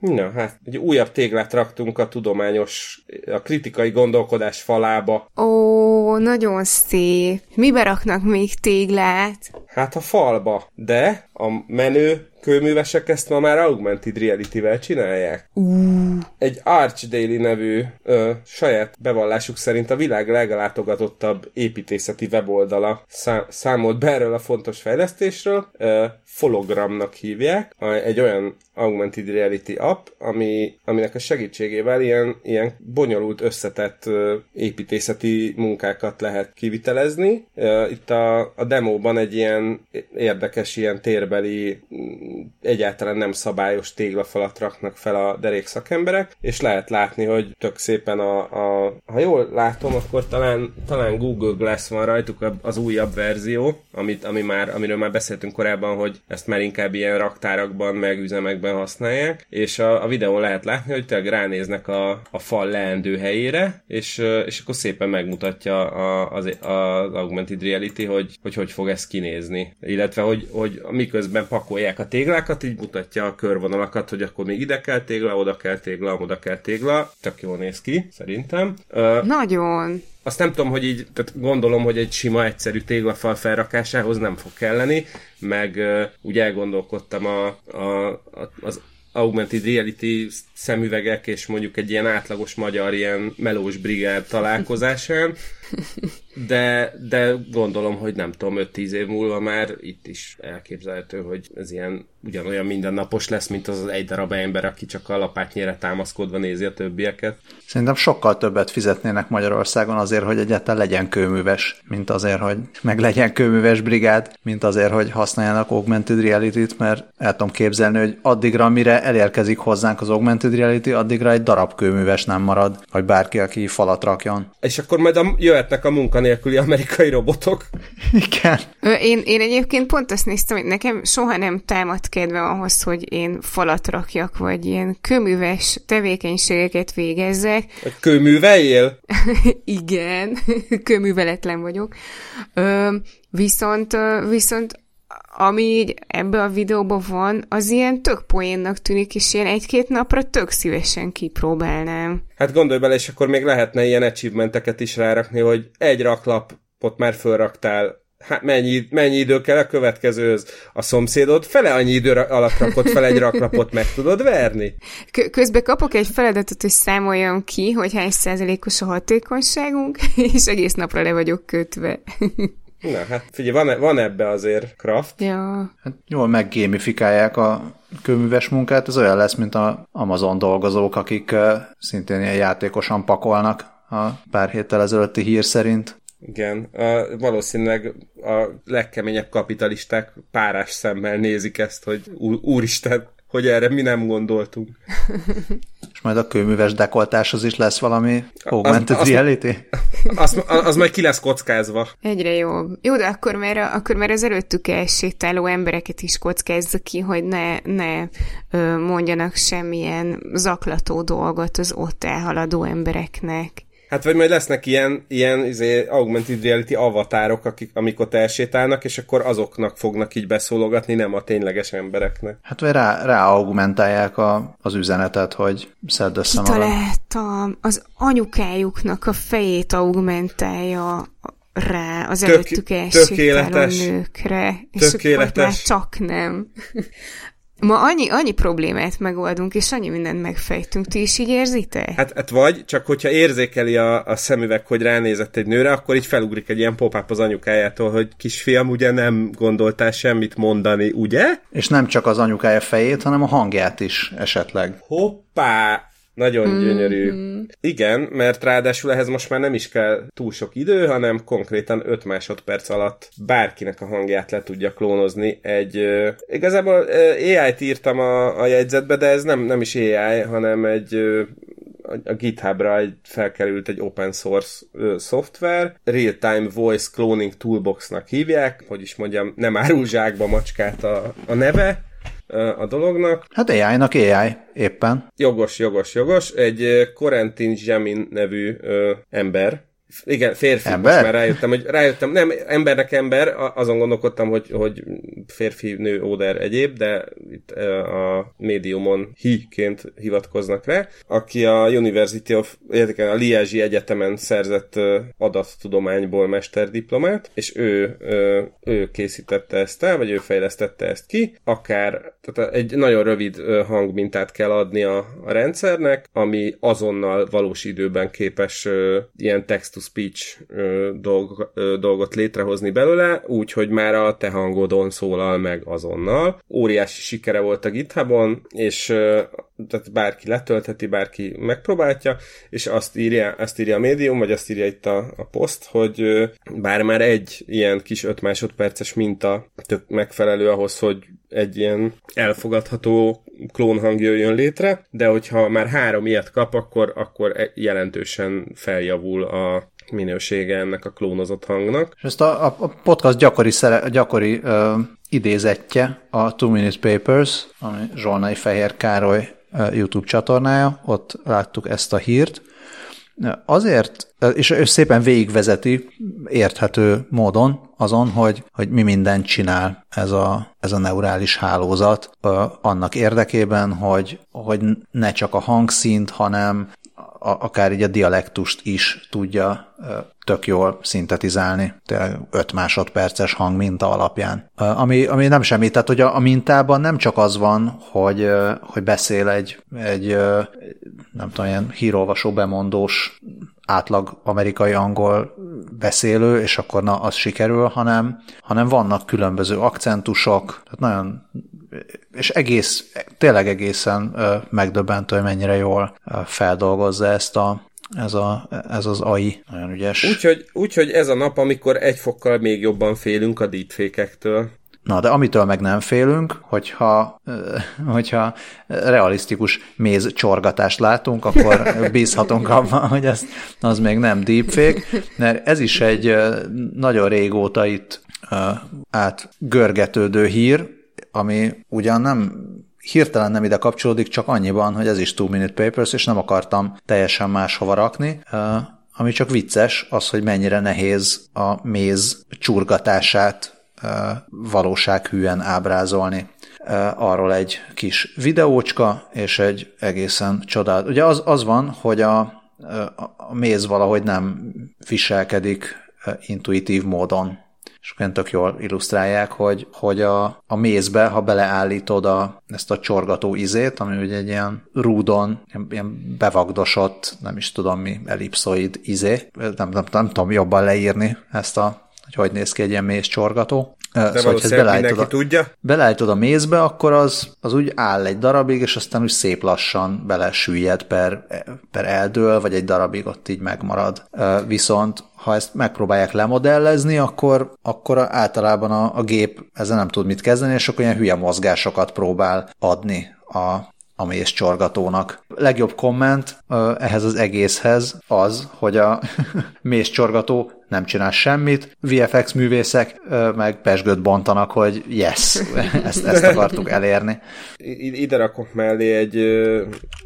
Na, hát egy újabb téglát raktunk a tudományos, a kritikai gondolkodás falába. Ó, nagyon szép. Mibe raknak még téglát? Hát a falba, de a menő kőművesek ezt ma már augmented reality-vel csinálják. Uh. Egy Arch Daily nevű ö, saját bevallásuk szerint a világ legalátogatottabb építészeti weboldala szá- számolt be erről a fontos fejlesztésről. Ö, Fologramnak hívják. Egy olyan augmented reality app, ami, aminek a segítségével ilyen, ilyen bonyolult, összetett ö, építészeti munkákat lehet kivitelezni. Ö, itt a, a demóban egy ilyen érdekes, ilyen térbeli egyáltalán nem szabályos téglafalat raknak fel a derék szakemberek, és lehet látni, hogy tök szépen a, a ha jól látom, akkor talán, talán Google Glass van rajtuk az újabb verzió, amit, ami már, amiről már beszéltünk korábban, hogy ezt már inkább ilyen raktárakban, meg üzemekben használják, és a, a videón lehet látni, hogy tényleg ránéznek a, a fal leendő helyére, és, és akkor szépen megmutatja a, az, az augmented reality, hogy, hogy hogy fog ez kinézni. Illetve, hogy, hogy miközben pakolják a téglákat, így mutatja a körvonalakat, hogy akkor még ide kell tégla, oda kell tégla, oda kell tégla. Tök jól néz ki, szerintem. Nagyon. Azt nem tudom, hogy így, tehát gondolom, hogy egy sima, egyszerű téglafal felrakásához nem fog kelleni, meg uh, úgy elgondolkodtam a, a, az augmented reality szemüvegek és mondjuk egy ilyen átlagos magyar ilyen melós brigád találkozásán, de, de gondolom, hogy nem tudom, 5-10 év múlva már itt is elképzelhető, hogy ez ilyen ugyanolyan mindennapos lesz, mint az az egy darab ember, aki csak a lapátnyére támaszkodva nézi a többieket. Szerintem sokkal többet fizetnének Magyarországon azért, hogy egyáltalán legyen kőműves, mint azért, hogy meg legyen kőműves brigád, mint azért, hogy használjanak augmented reality-t, mert el tudom képzelni, hogy addigra, mire elérkezik hozzánk az augmented reality, addigra egy darab kőműves nem marad, vagy bárki, aki falat rakjon. És akkor majd a, jöhetnek a munkanélküli amerikai robotok. Igen. Én, én egyébként pont azt néztem, hogy nekem soha nem támad kedvem ahhoz, hogy én falat rakjak, vagy ilyen kőműves tevékenységeket végezzek. Kőműveljél? Igen, kőműveletlen vagyok. Ö, viszont, viszont ami így ebbe a videóban van, az ilyen tök poénnak tűnik, és ilyen egy-két napra tök szívesen kipróbálnám. Hát gondolj bele, és akkor még lehetne ilyen achievementeket is rárakni, hogy egy raklapot már fölraktál hát mennyi, mennyi idő kell a következőhöz? A szomszédod fele annyi idő alatt rakott fel egy raklapot, meg tudod verni? K- közben kapok egy feladatot, hogy számoljam ki, hogy hány százalékos a hatékonyságunk, és egész napra le vagyok kötve. Na, hát figyelj, van, van ebbe azért craft. Ja. Hát jól meggémifikálják a kőműves munkát, ez olyan lesz, mint a Amazon dolgozók, akik szintén ilyen játékosan pakolnak a pár héttel ezelőtti hír szerint. Igen, a, valószínűleg a legkeményebb kapitalisták párás szemmel nézik ezt, hogy úristen, hogy erre mi nem gondoltunk. És majd a kőműves dekoltáshoz is lesz valami augmented az, reality? Az, az, az majd ki lesz kockázva. Egyre jobb. Jó, de akkor már, akkor már az előttük elsétáló embereket is kockázza ki, hogy ne, ne mondjanak semmilyen zaklató dolgot az ott elhaladó embereknek. Hát vagy majd lesznek ilyen, ilyen izé, augmented reality avatárok, akik, amik ott elsétálnak, és akkor azoknak fognak így beszólogatni, nem a tényleges embereknek. Hát vagy rá, rá augmentálják a, az üzenetet, hogy szedd össze Kitaláltam, az anyukájuknak a fejét augmentálja rá az Tök, előttük elsétáló nőkre, és tökéletes. akkor már csak nem. Ma annyi, annyi problémát megoldunk, és annyi mindent megfejtünk. Ti is így érzitek? Hát, hát vagy, csak hogyha érzékeli a, a szemüveg, hogy ránézett egy nőre, akkor így felugrik egy ilyen pop az anyukájától, hogy kisfiam, ugye nem gondoltál semmit mondani, ugye? És nem csak az anyukája fejét, hanem a hangját is esetleg. Hoppá! Nagyon mm-hmm. gyönyörű. Igen, mert ráadásul ehhez most már nem is kell túl sok idő, hanem konkrétan 5 másodperc alatt bárkinek a hangját le tudja klónozni. Egy, uh, igazából uh, AI-t írtam a, a jegyzetbe, de ez nem, nem is AI, hanem egy uh, a GitHubra egy, felkerült egy open source ö, szoftver, Real-Time Voice Cloning Toolboxnak hívják, hogy is mondjam, nem árul zsákba macskát a, a neve, a dolognak. Hát AI-nak AI, éppen. Jogos, jogos, jogos. Egy Corentin Jamin nevű ö, ember, igen, férfi, ember? most már rájöttem, hogy rájöttem, nem, embernek ember, azon gondolkodtam, hogy, hogy férfi, nő, óder egyéb, de itt a médiumon hiként hivatkoznak rá, aki a University of, a Liège Egyetemen szerzett adattudományból mesterdiplomát, és ő, ő készítette ezt el, vagy ő fejlesztette ezt ki, akár tehát egy nagyon rövid hangmintát kell adni a, a rendszernek, ami azonnal valós időben képes ilyen text speech dolg, dolgot létrehozni belőle, úgyhogy már a te hangodon szólal meg azonnal. Óriási sikere volt a GitHubon, és tehát bárki letöltheti, bárki megpróbálja, és azt írja, azt írja a médium, vagy azt írja itt a, a poszt, hogy bár már egy ilyen kis 5 másodperces minta tök megfelelő ahhoz, hogy egy ilyen elfogadható klónhang jöjjön létre, de hogyha már három ilyet kap, akkor, akkor e- jelentősen feljavul a minősége ennek a klónozott hangnak. És ezt a, a podcast gyakori, szere, gyakori uh, idézetje a Two Minute Papers, ami Zsolnai Fehér Károly uh, YouTube csatornája, ott láttuk ezt a hírt. Azért, és ő szépen végigvezeti érthető módon azon, hogy, hogy mi mindent csinál ez a, ez a neurális hálózat annak érdekében, hogy, hogy ne csak a hangszint, hanem akár így a dialektust is tudja tök jól szintetizálni, tényleg 5 másodperces hang minta alapján. Ami, ami nem semmi, tehát hogy a, a mintában nem csak az van, hogy, hogy beszél egy, egy nem tudom, ilyen hírolvasó bemondós átlag amerikai angol beszélő, és akkor na, az sikerül, hanem, hanem vannak különböző akcentusok, tehát nagyon és egész, tényleg egészen megdöbbentő, hogy mennyire jól feldolgozza ezt a, ez, a, ez az AI. Nagyon ügyes. Úgyhogy, úgyhogy ez a nap, amikor egy fokkal még jobban félünk a deepfake-ektől. Na, de amitől meg nem félünk, hogyha, hogyha realisztikus méz csorgatást látunk, akkor bízhatunk abban, hogy ez az még nem deepfake, mert ez is egy nagyon régóta itt átgörgetődő hír, ami ugyan nem hirtelen nem ide kapcsolódik, csak annyiban, hogy ez is Two Minute Papers, és nem akartam teljesen máshova rakni, ami csak vicces, az, hogy mennyire nehéz a méz csurgatását valósághűen ábrázolni. Arról egy kis videócska, és egy egészen csodát. Ugye az, az van, hogy a, a méz valahogy nem viselkedik intuitív módon és tök jól illusztrálják, hogy, hogy a, a mézbe, ha beleállítod a, ezt a csorgató izét, ami ugye egy ilyen rúdon, ilyen, ilyen bevagdosott, nem is tudom mi, ellipszoid izé, nem, nem, nem, nem tudom jobban leírni ezt a hogy hogy néz ki egy ilyen méz csorgató. De szóval, ha beleállítod a, tudja. Beleállítod a mézbe, akkor az, az úgy áll egy darabig, és aztán úgy szép lassan belesüllyed per, per eldől, vagy egy darabig ott így megmarad. Viszont ha ezt megpróbálják lemodellezni, akkor, akkor általában a, a gép ezzel nem tud mit kezdeni, és akkor ilyen hülye mozgásokat próbál adni a, a mézcsorgatónak. Legjobb komment ehhez az egészhez az, hogy a mézcsorgató nem csinál semmit, VFX művészek meg pesgőt bontanak, hogy yes, ezt, ezt akartuk elérni. Ide rakok mellé egy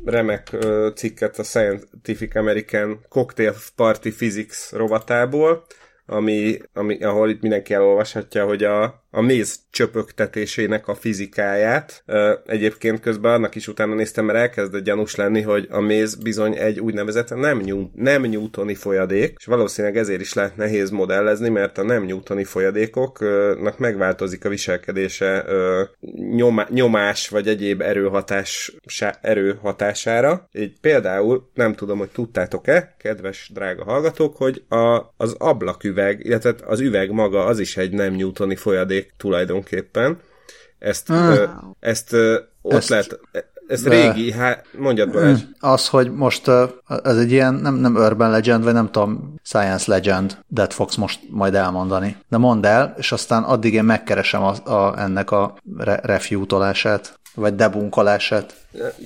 remek cikket a Scientific American Cocktail Party Physics rovatából, ami, ami, ahol itt mindenki elolvashatja, hogy a, a méz csöpögtetésének a fizikáját. Egyébként közben annak is utána néztem, mert elkezdett gyanús lenni, hogy a méz bizony egy úgynevezett nem, new, nem newtoni folyadék, és valószínűleg ezért is lehet nehéz modellezni, mert a nem newtoni folyadékoknak megváltozik a viselkedése nyomás vagy egyéb erőhatás, erőhatására. Így például, nem tudom, hogy tudtátok-e, kedves drága hallgatók, hogy a, az ablaküveg, illetve az üveg maga az is egy nem newtoni folyadék, tulajdonképpen. Ezt, ah. ö, ezt ö, ott ezt, lehet, ez de, régi, hát mondjad Balázs. Az, hogy most ez egy ilyen, nem, nem urban legend, vagy nem tudom, science legend, de fogsz most majd elmondani. De mondd el, és aztán addig én megkeresem a, a, ennek a re, refutolását, vagy debunkolását.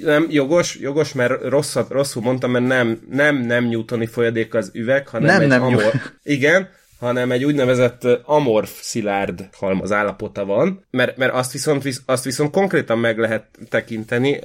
Nem, jogos, jogos, mert rosszat, rosszul mondtam, mert nem, nem, nem newtoni folyadék az üveg, hanem nem, egy nem amor. Igen, hanem egy úgynevezett amorf szilárd halmaz állapota van, mert, mert azt, viszont, azt viszont konkrétan meg lehet tekinteni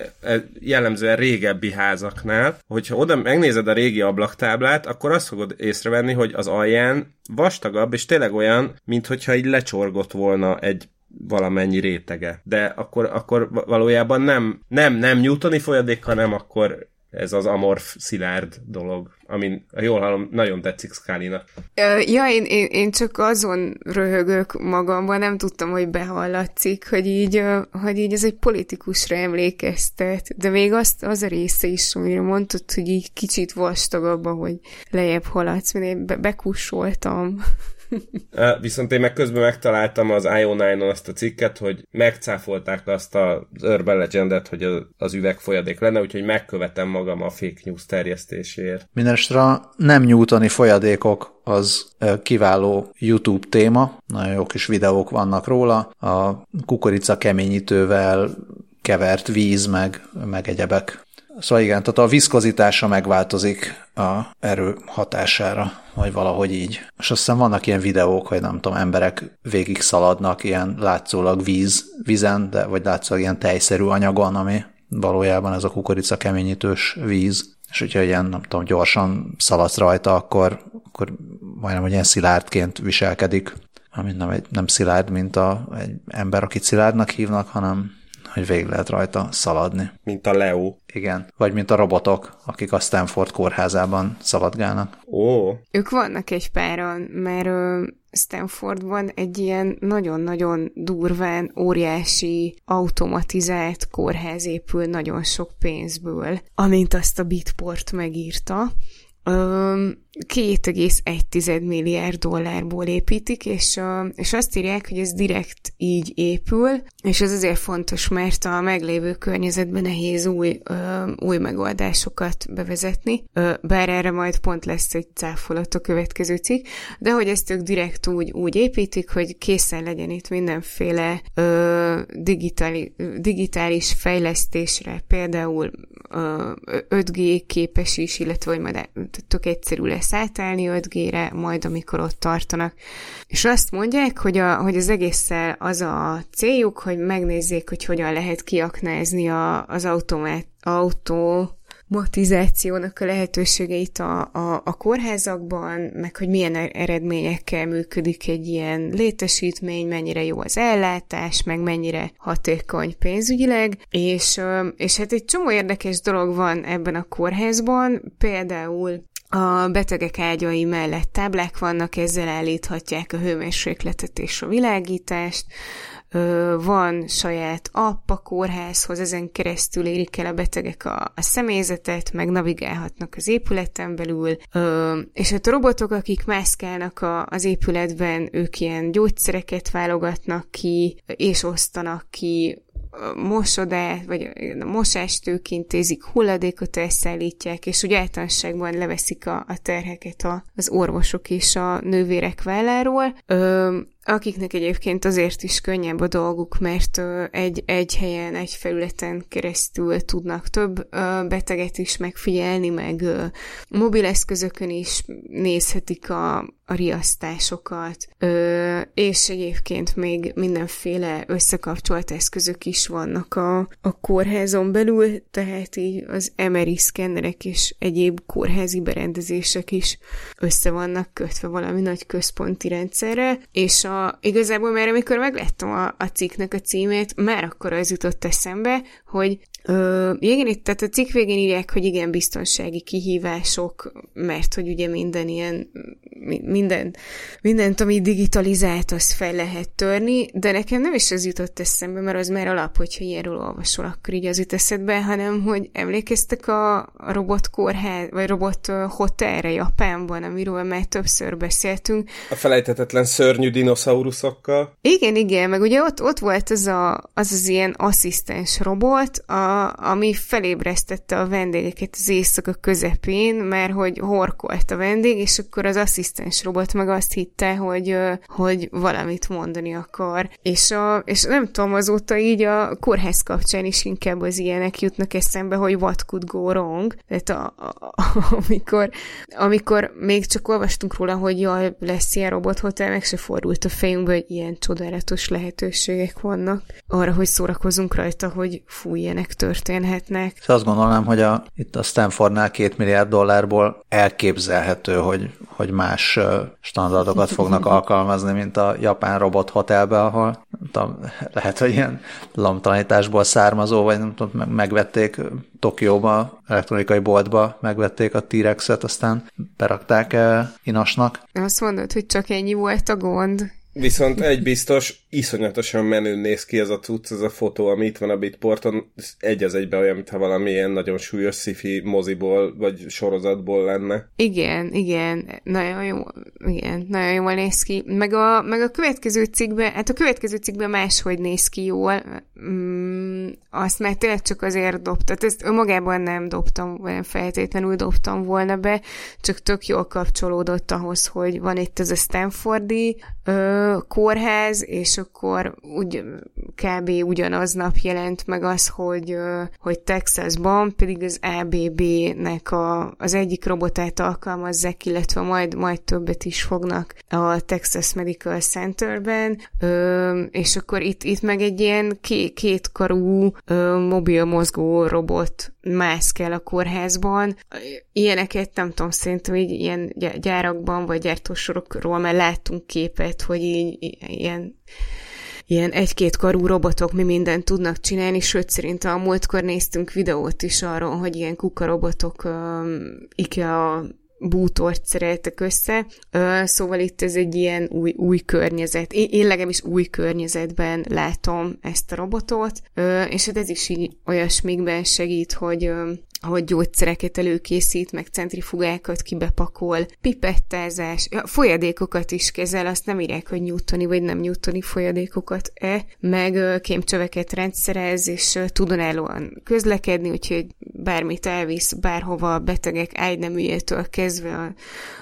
jellemzően régebbi házaknál, hogyha oda megnézed a régi ablaktáblát, akkor azt fogod észrevenni, hogy az alján vastagabb, és tényleg olyan, mintha így lecsorgott volna egy valamennyi rétege. De akkor, akkor valójában nem, nem, nem newtoni folyadék, hanem akkor ez az amorf szilárd dolog, amin, jól hallom, nagyon tetszik Skálinak. Ja, én, én, én csak azon röhögök magamban, nem tudtam, hogy behallatszik, hogy így, hogy így ez egy politikusra emlékeztet, de még azt, az a része is, amire mondtad, hogy így kicsit vastagabb, hogy lejjebb haladsz, mert én be, bekussoltam. Viszont én meg közben megtaláltam az IO9-on azt a cikket, hogy megcáfolták azt az Urban Legendet, hogy az üveg folyadék lenne, úgyhogy megkövetem magam a fake news terjesztéséért. Mindenestre nem nyújtani folyadékok az kiváló YouTube téma, nagyon jó kis videók vannak róla, a kukorica keményítővel kevert víz, meg, meg egyebek. Szóval igen, tehát a viszkozitása megváltozik a erő hatására, vagy valahogy így. És aztán vannak ilyen videók, hogy nem tudom, emberek végig szaladnak ilyen látszólag víz, vízen, de, vagy látszólag ilyen tejszerű anyagon, ami valójában ez a kukorica keményítős víz. És hogyha ilyen, nem tudom, gyorsan szaladsz rajta, akkor, akkor majdnem, hogy ilyen szilárdként viselkedik. Ami nem, egy, nem szilárd, mint a, egy ember, akit szilárdnak hívnak, hanem hogy végig lehet rajta szaladni. Mint a Leo. Igen, vagy mint a robotok, akik a Stanford kórházában szaladgálnak. Ó. Ők vannak egy páron, mert Stanfordban egy ilyen nagyon-nagyon durván óriási automatizált kórház épül nagyon sok pénzből, amint azt a Bitport megírta. 2,1 milliárd dollárból építik, és, és azt írják, hogy ez direkt így épül, és ez azért fontos, mert a meglévő környezetben nehéz új, új megoldásokat bevezetni, bár erre majd pont lesz egy cáfolat a következő cikk, de hogy ezt ők direkt úgy, úgy építik, hogy készen legyen itt mindenféle digitális, fejlesztésre, például 5G képes is, illetve hogy majd tök egyszerű lesz átállni 5G-re, majd amikor ott tartanak. És azt mondják, hogy, a, hogy az egésszel az a céljuk, hogy megnézzék, hogy hogyan lehet kiaknázni a, az automát, autó automatizációnak a lehetőségeit a, a, a kórházakban, meg hogy milyen er-, eredményekkel működik egy ilyen létesítmény, mennyire jó az ellátás, meg mennyire hatékony pénzügyileg, és, és hát egy csomó érdekes dolog van ebben a kórházban, például a betegek ágyai mellett táblák vannak, ezzel állíthatják a hőmérsékletet és a világítást, van saját app a kórházhoz, ezen keresztül érik el a betegek a, a személyzetet, meg navigálhatnak az épületen belül, és hát a robotok, akik mászkálnak a, az épületben, ők ilyen gyógyszereket válogatnak ki, és osztanak ki mosodát, vagy a mosást ők intézik, hulladékot elszállítják, és úgy általánosságban leveszik a, a terheket a, az orvosok és a nővérek válláról. Ö, akiknek egyébként azért is könnyebb a dolguk, mert egy, egy helyen, egy felületen keresztül tudnak több beteget is megfigyelni, meg mobileszközökön is nézhetik a, a riasztásokat, és egyébként még mindenféle összekapcsolt eszközök is vannak a, a kórházon belül, tehát így az MRI szkennerek és egyéb kórházi berendezések is össze vannak kötve valami nagy központi rendszerre, és a igazából már amikor megláttam a, a cikknek a címét, már akkor az jutott eszembe, hogy Ö, igen, itt tehát a cikk végén írják, hogy igen, biztonsági kihívások, mert hogy ugye minden ilyen, minden, mindent, ami digitalizált, az fel lehet törni, de nekem nem is az jutott eszembe, mert az már alap, hogyha ilyenről olvasol, akkor így az jut eszedbe, hanem hogy emlékeztek a, a robot kórház, vagy robot hotelre Japánban, amiről már többször beszéltünk. A felejthetetlen szörnyű dinoszauruszokkal. Igen, igen, meg ugye ott, ott volt az, a, az az ilyen asszisztens robot, a, ami felébresztette a vendégeket az éjszaka közepén, mert hogy horkolt a vendég, és akkor az asszisztens robot meg azt hitte, hogy, hogy valamit mondani akar. És, a, és nem tudom, azóta így a kórház kapcsán is inkább az ilyenek jutnak eszembe, hogy what could go wrong. Tehát a, a, amikor, amikor még csak olvastunk róla, hogy jaj, lesz ilyen robothotel, meg se fordult a fejünkbe, hogy ilyen csodálatos lehetőségek vannak arra, hogy szórakozunk rajta, hogy fújjenek történhetnek. És azt gondolnám, hogy a, itt a Stanfordnál két milliárd dollárból elképzelhető, hogy, hogy más standardokat fognak alkalmazni, mint a japán robot hotelbe, ahol nem tudom, lehet, hogy ilyen lamtalanításból származó, vagy nem tudom, megvették Tokióba, elektronikai boltba megvették a T-Rexet, aztán berakták Inasnak. Azt mondod, hogy csak ennyi volt a gond. Viszont egy biztos, iszonyatosan menő néz ki ez a cucc, ez a fotó, ami itt van a Bitporton, egy az egybe olyan, mintha valamilyen nagyon súlyos sci moziból, vagy sorozatból lenne. Igen, igen, nagyon jó, igen, nagyon jól néz ki. Meg a, meg a következő cikkben, hát a következő cikkben máshogy néz ki jól, mm, azt már tényleg csak azért dobta, tehát ezt önmagában nem dobtam, nem feltétlenül dobtam volna be, csak tök jól kapcsolódott ahhoz, hogy van itt ez a Stanfordi ö, kórház, és akkor úgy, kb. ugyanaznap jelent meg az, hogy, hogy Texasban pedig az ABB-nek a, az egyik robotát alkalmazzák, illetve majd, majd többet is fognak a Texas Medical Centerben, és akkor itt, itt meg egy ilyen ké, kétkarú mobil mozgó robot mászkel a kórházban. Ilyeneket nem tudom, szerintem így ilyen gyárakban vagy gyártósorokról már láttunk képet, hogy így ilyen ilyen egy-két karú robotok mi mindent tudnak csinálni, sőt szerintem a múltkor néztünk videót is arról, hogy ilyen kukarobotok um, IKEA bútort szereltek össze, szóval itt ez egy ilyen új, új környezet. Én, én legalábbis új környezetben látom ezt a robotot, és hát ez is így olyasmikben segít, hogy hogy gyógyszereket előkészít, meg centrifugákat kibepakol, pipettázás, folyadékokat is kezel, azt nem írják, hogy nyújtani vagy nem nyújtani folyadékokat-e, meg kémcsöveket rendszerez, és tud önállóan közlekedni, úgyhogy bármit elvisz bárhova a betegek ágyneműjétől kezdve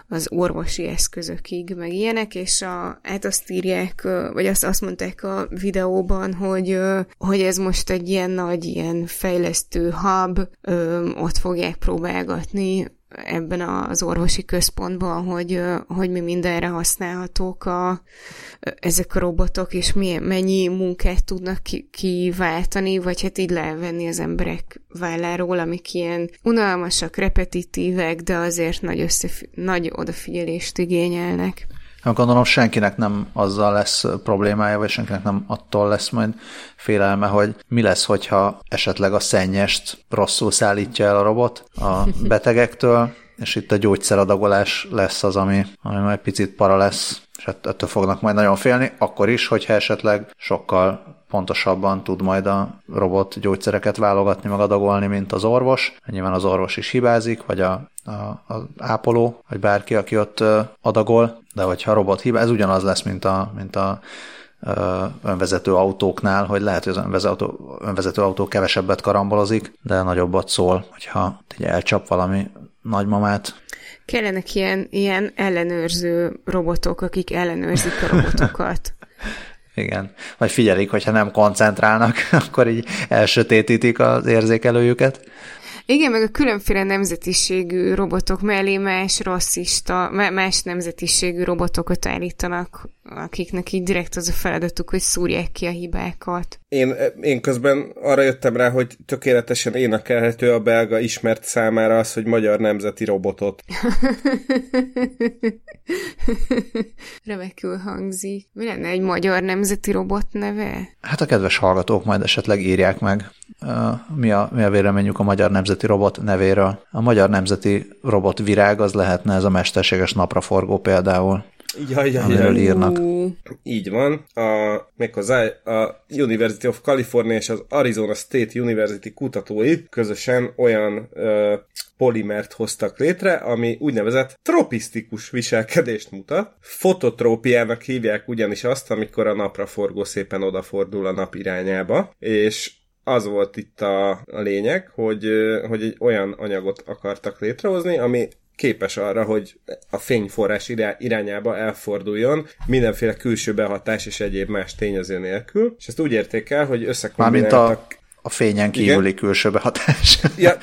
az orvosi eszközökig, meg ilyenek, és a, hát azt írják, vagy azt, azt mondták a videóban, hogy, hogy ez most egy ilyen nagy, ilyen fejlesztő hub, ott fogják próbálgatni ebben az orvosi központban, hogy, hogy mi mindenre használhatók a, ezek a robotok, és milyen, mennyi munkát tudnak kiváltani, vagy hát így levenni az emberek válláról, amik ilyen unalmasak, repetitívek, de azért nagy, összef- nagy odafigyelést igényelnek. Gondolom senkinek nem azzal lesz problémája, vagy senkinek nem attól lesz majd félelme, hogy mi lesz, hogyha esetleg a szennyest rosszul szállítja el a robot a betegektől, és itt a gyógyszeradagolás lesz az, ami, ami majd picit para lesz, és ettől fognak majd nagyon félni, akkor is, hogyha esetleg sokkal pontosabban tud majd a robot gyógyszereket válogatni, meg adagolni, mint az orvos. Nyilván az orvos is hibázik, vagy a, a, a ápoló, vagy bárki, aki ott adagol, de hogyha a robot hibázik, ez ugyanaz lesz, mint a, mint a önvezető autóknál, hogy lehet, hogy az önvezető autó, önvezető autó kevesebbet karambolozik, de nagyobbat szól, hogyha elcsap valami nagymamát. Kellenek ilyen, ilyen ellenőrző robotok, akik ellenőrzik a robotokat. Igen. Vagy figyelik, hogyha nem koncentrálnak, akkor így elsötétítik az érzékelőjüket. Igen, meg a különféle nemzetiségű robotok mellé más rasszista, más nemzetiségű robotokat állítanak, akiknek így direkt az a feladatuk, hogy szúrják ki a hibákat. Én, én közben arra jöttem rá, hogy tökéletesen énekelhető a belga ismert számára az, hogy magyar nemzeti robotot. Remekül hangzik. Mi lenne egy magyar nemzeti robot neve? Hát a kedves hallgatók majd esetleg írják meg, mi a, mi a véleményük a magyar nemzeti robot nevéről. A magyar nemzeti robot virág az lehetne ez a mesterséges napraforgó például. Jaj, jaj, amiről írnak. Így van. A, méghozzá a University of California és az Arizona State University kutatói közösen olyan ö, polimert hoztak létre, ami úgynevezett tropisztikus viselkedést mutat. Fototrópiának hívják ugyanis azt, amikor a napraforgó szépen odafordul a nap irányába, és az volt itt a, a lényeg, hogy, hogy egy olyan anyagot akartak létrehozni, ami képes arra, hogy a fényforrás irányába elforduljon mindenféle külső behatás és egyéb más tényező nélkül, és ezt úgy érték el, hogy összekombináltak... Mármint a, a fényen kívüli Igen? külső behatás. Ja,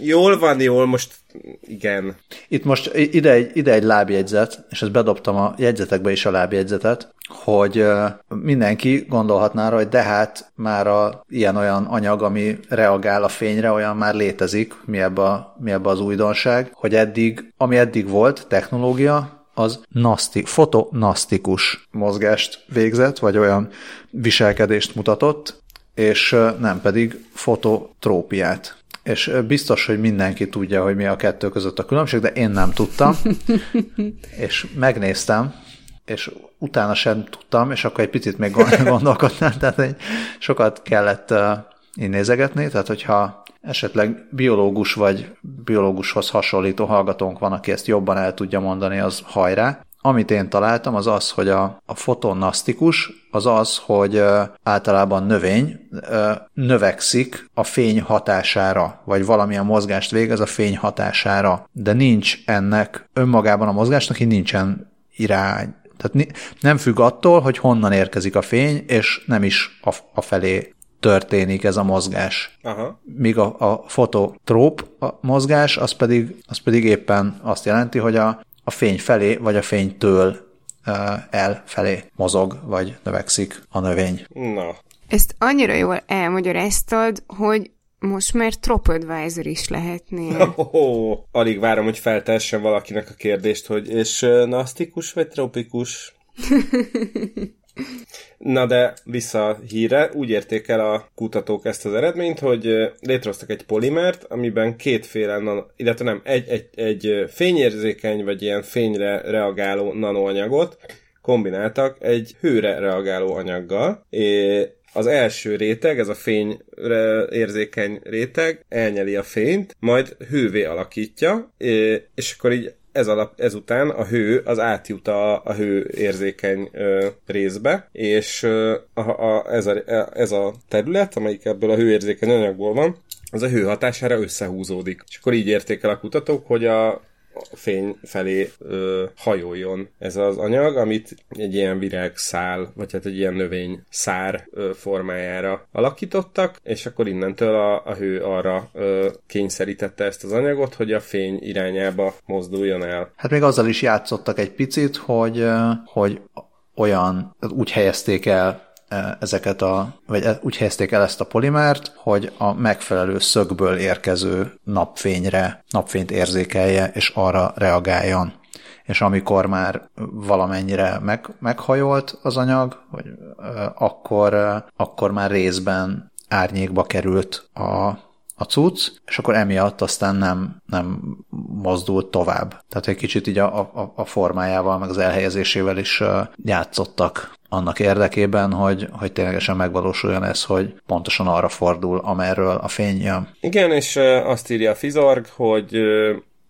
jól van, jól, most igen. Itt most ide egy, ide egy lábjegyzet, és ezt bedobtam a jegyzetekbe is a lábjegyzetet, hogy mindenki gondolhatná rá, hogy de hát már a ilyen-olyan anyag, ami reagál a fényre, olyan már létezik, mi ebbe, mi ebbe az újdonság, hogy eddig, ami eddig volt, technológia, az naszti, fotonasztikus mozgást végzett, vagy olyan viselkedést mutatott, és nem pedig fototrópiát és biztos, hogy mindenki tudja, hogy mi a kettő között a különbség, de én nem tudtam, és megnéztem, és utána sem tudtam, és akkor egy picit még gondolkodtam, tehát egy sokat kellett én nézegetni, tehát hogyha esetleg biológus vagy biológushoz hasonlító hallgatónk van, aki ezt jobban el tudja mondani, az hajrá. Amit én találtam, az az, hogy a, a fotonasztikus az az, hogy általában növény növekszik a fény hatására, vagy valamilyen mozgást végez a fény hatására, de nincs ennek önmagában a mozgásnak, így nincsen irány. Tehát nem függ attól, hogy honnan érkezik a fény, és nem is a, a felé történik ez a mozgás. Aha. Míg a, a fototróp a mozgás, az pedig, az pedig éppen azt jelenti, hogy a, a fény felé, vagy a fénytől el felé mozog, vagy növekszik a növény. Na. Ezt annyira jól elmagyaráztad, hogy most már TropAdvisor is lehetnél. Oh, oh, alig várom, hogy feltessen valakinek a kérdést, hogy és nasztikus vagy tropikus? Na de vissza a híre, úgy érték el a kutatók ezt az eredményt, hogy létrehoztak egy polimert, amiben kétféle, illetve nem, egy, egy, egy fényérzékeny, vagy ilyen fényre reagáló nanoanyagot kombináltak egy hőre reagáló anyaggal, az első réteg, ez a fény érzékeny réteg elnyeli a fényt, majd hővé alakítja, és akkor így ez alap, ezután a hő az átjut a, a hő érzékeny ö, részbe, és ö, a, a, ez, a, ez a terület, amelyik ebből a hőérzékeny anyagból van, az a hő hatására összehúzódik. És akkor így érték el a kutatók, hogy a, fény felé ö, hajoljon ez az anyag, amit egy ilyen virágszál, vagy hát egy ilyen növény szár ö, formájára alakítottak, és akkor innentől a, a hő arra ö, kényszerítette ezt az anyagot, hogy a fény irányába mozduljon el. Hát még azzal is játszottak egy picit, hogy, hogy olyan, úgy helyezték el ezeket a, vagy e, úgy helyezték el ezt a polimert, hogy a megfelelő szögből érkező napfényre, napfényt érzékelje, és arra reagáljon. És amikor már valamennyire meg, meghajolt az anyag, vagy, akkor, akkor már részben árnyékba került a, a cucc, és akkor emiatt aztán nem, nem mozdult tovább. Tehát egy kicsit így a, a, a formájával, meg az elhelyezésével is játszottak annak érdekében, hogy, hogy ténylegesen megvalósuljon ez, hogy pontosan arra fordul, amerről a fény jön. Igen, és azt írja a Fizorg, hogy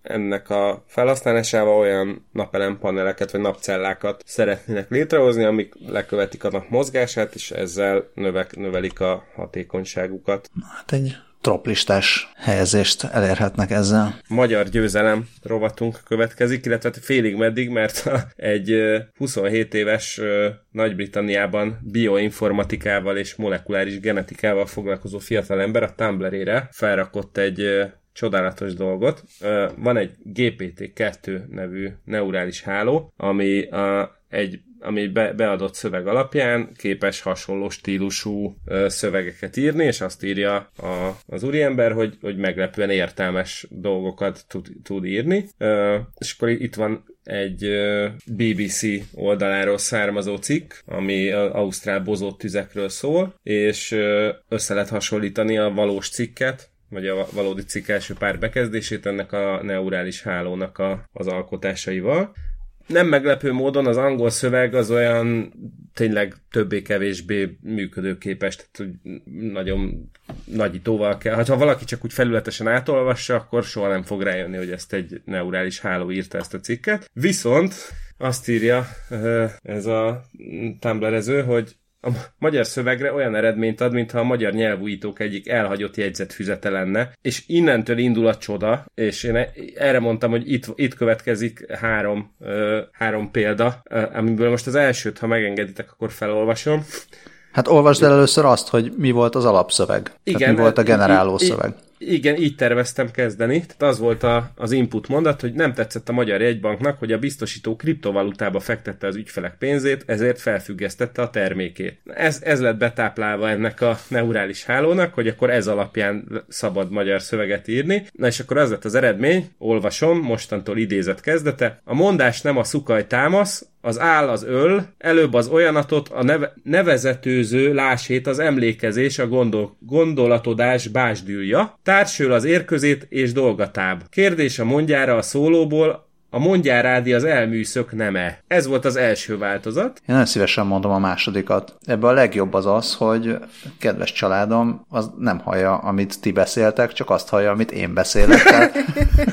ennek a felhasználásával olyan napelempaneleket vagy napcellákat szeretnének létrehozni, amik lekövetik a nap mozgását, és ezzel növek, növelik a hatékonyságukat. Hát egy troplistás helyezést elérhetnek ezzel. Magyar győzelem rovatunk következik, illetve félig meddig, mert egy 27 éves Nagy-Britanniában bioinformatikával és molekuláris genetikával foglalkozó fiatalember a Tumblr-ére felrakott egy csodálatos dolgot. Van egy GPT-2 nevű neurális háló, ami a, egy ami be, beadott szöveg alapján képes hasonló stílusú ö, szövegeket írni, és azt írja a, az úriember, hogy, hogy meglepően értelmes dolgokat tud, tud írni. Ö, és akkor itt van egy BBC oldaláról származó cikk, ami Ausztrál bozott tüzekről szól, és össze lehet hasonlítani a valós cikket, vagy a valódi cikk első pár bekezdését ennek a neurális hálónak a, az alkotásaival nem meglepő módon az angol szöveg az olyan tényleg többé-kevésbé működőképes, tehát hogy nagyon nagyítóval kell. Ha valaki csak úgy felületesen átolvassa, akkor soha nem fog rájönni, hogy ezt egy neurális háló írta ezt a cikket. Viszont azt írja ez a Tumblrező, hogy a magyar szövegre olyan eredményt ad, mintha a magyar nyelvújítók egyik elhagyott jegyzetfüzete lenne, és innentől indul a csoda, és én erre mondtam, hogy itt, itt következik három, ö, három példa, ö, amiből most az elsőt, ha megengeditek, akkor felolvasom. Hát olvasd el először azt, hogy mi volt az alapszöveg. Igen, Tehát mi volt a generáló szöveg. Igen, így terveztem kezdeni. Tehát az volt a, az input mondat, hogy nem tetszett a Magyar Jegybanknak, hogy a biztosító kriptovalutába fektette az ügyfelek pénzét, ezért felfüggesztette a termékét. Ez, ez lett betáplálva ennek a neurális hálónak, hogy akkor ez alapján szabad magyar szöveget írni. Na és akkor az lett az eredmény, olvasom, mostantól idézet kezdete. A mondás nem a szukaj támasz, az áll az öl, előbb az olyanatot, a neve, nevezetőző lásét az emlékezés, a gondol, gondolatodás básdülja, társül az érközét és dolgatáb. Kérdés a mondjára a szólóból, a mondjárádi az elműszök neme. Ez volt az első változat. Én nagyon szívesen mondom a másodikat. Ebben a legjobb az az, hogy kedves családom, az nem hallja, amit ti beszéltek, csak azt hallja, amit én beszélek. Tehát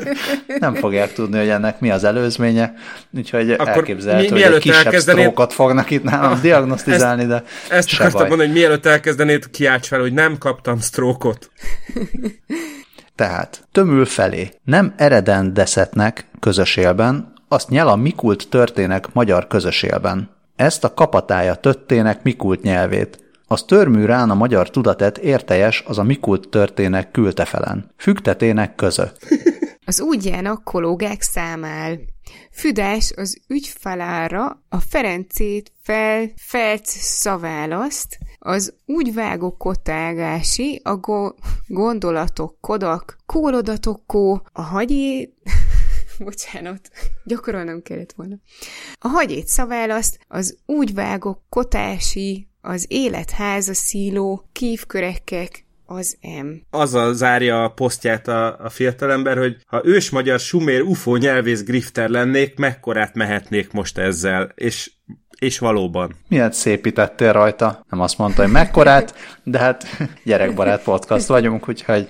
nem fogják tudni, hogy ennek mi az előzménye. Úgyhogy Akkor elképzelhető, mi, hogy egy kisebb elkezdenéd... sztrókot fognak itt nálam ah, diagnosztizálni, de Ezt akartam mondani, hogy mielőtt elkezdenéd, kiálts fel, hogy nem kaptam sztrókot. Tehát tömül felé nem eredendeszetnek közösélben, azt nyela mikult történek magyar közösélben. Ezt a kapatája töttének mikult nyelvét. Az törmű rán a magyar tudatet érteljes az a mikult történek kültefelen. Fügtetének közö. Az úgyjának kológák számál. Füdás az ügyfalára a Ferencét fel, felc szaválaszt, az úgy vágó kotágási, a go- gondolatok kodak, kólodatok kó, a hagyé... Bocsánat, gyakorolnom kellett volna. A hagyét szaválaszt, az úgy vágok kotási, az életháza szíló, kívkörekek, az M. Azzal zárja a posztját a, a fiatalember, hogy ha ős magyar sumér UFO nyelvész grifter lennék, mekkorát mehetnék most ezzel. És és valóban. Miért szépítettél rajta? Nem azt mondta, hogy mekkorát, de hát gyerekbarát podcast vagyunk, úgyhogy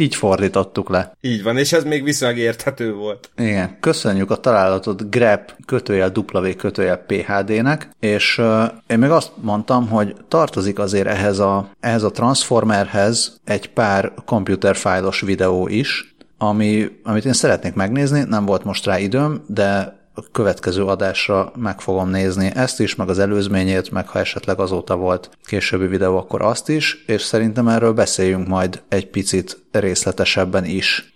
így fordítottuk le. Így van, és ez még viszonylag érthető volt. Igen, köszönjük a találatot grep kötőjel W kötőjel PHD-nek, és uh, én még azt mondtam, hogy tartozik azért ehhez a, ehhez a Transformerhez egy pár computer fájlos videó is, ami, amit én szeretnék megnézni, nem volt most rá időm, de következő adásra meg fogom nézni ezt is, meg az előzményét, meg ha esetleg azóta volt későbbi videó, akkor azt is, és szerintem erről beszéljünk majd egy picit részletesebben is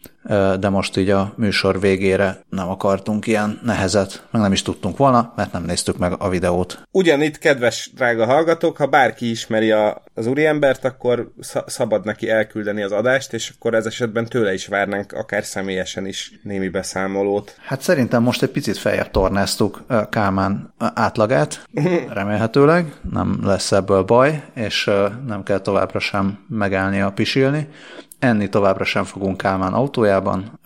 de most így a műsor végére nem akartunk ilyen nehezet, meg nem is tudtunk volna, mert nem néztük meg a videót. Ugyanitt, kedves drága hallgatók, ha bárki ismeri a, az úriembert, akkor szabad neki elküldeni az adást, és akkor ez esetben tőle is várnánk akár személyesen is némi beszámolót. Hát szerintem most egy picit feljebb tornáztuk Kálmán átlagát, remélhetőleg, nem lesz ebből baj, és nem kell továbbra sem megállni a pisilni enni továbbra sem fogunk Kálmán autójában,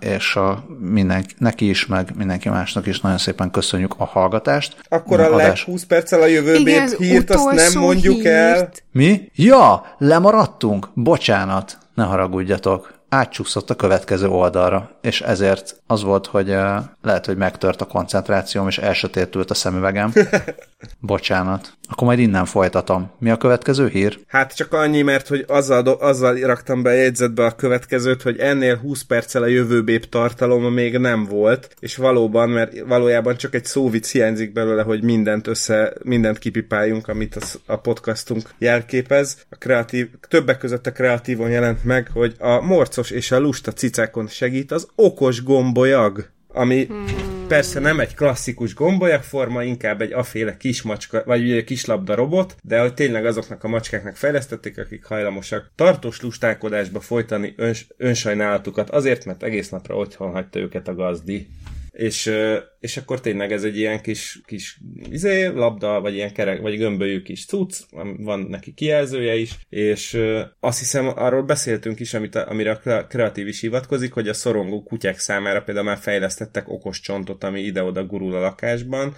és a mindenki, neki is, meg mindenki másnak is nagyon szépen köszönjük a hallgatást. Akkor a leg 20 perccel a jövőbét hírt, azt nem mondjuk hírt. el. Mi? Ja, lemaradtunk? Bocsánat, ne haragudjatok átcsúszott a következő oldalra, és ezért az volt, hogy uh, lehet, hogy megtört a koncentrációm, és elsötétült a szemüvegem. Bocsánat. Akkor majd innen folytatom. Mi a következő hír? Hát csak annyi, mert hogy azzal, azzal raktam be a jegyzetbe a következőt, hogy ennél 20 perccel a jövőbép tartalom még nem volt, és valóban, mert valójában csak egy szóvic hiányzik belőle, hogy mindent össze, mindent kipipáljunk, amit az, a podcastunk jelképez. A kreatív, többek között a kreatívon jelent meg, hogy a morcos és a lusta cicákon segít az okos gombolyag ami hmm. persze nem egy klasszikus gombolyag forma, inkább egy aféle kismacska, vagy kislabda robot, de hogy tényleg azoknak a macskáknak fejlesztették, akik hajlamosak tartós lustálkodásba folytani öns- önsajnálatukat azért, mert egész napra otthon hagyta őket a gazdi és, és akkor tényleg ez egy ilyen kis, kis izé, labda, vagy ilyen kerek, vagy gömbölyű kis cucc, van neki kijelzője is, és azt hiszem arról beszéltünk is, amit a, amire a kreatív is hivatkozik, hogy a szorongó kutyák számára például már fejlesztettek okos csontot, ami ide-oda gurul a lakásban,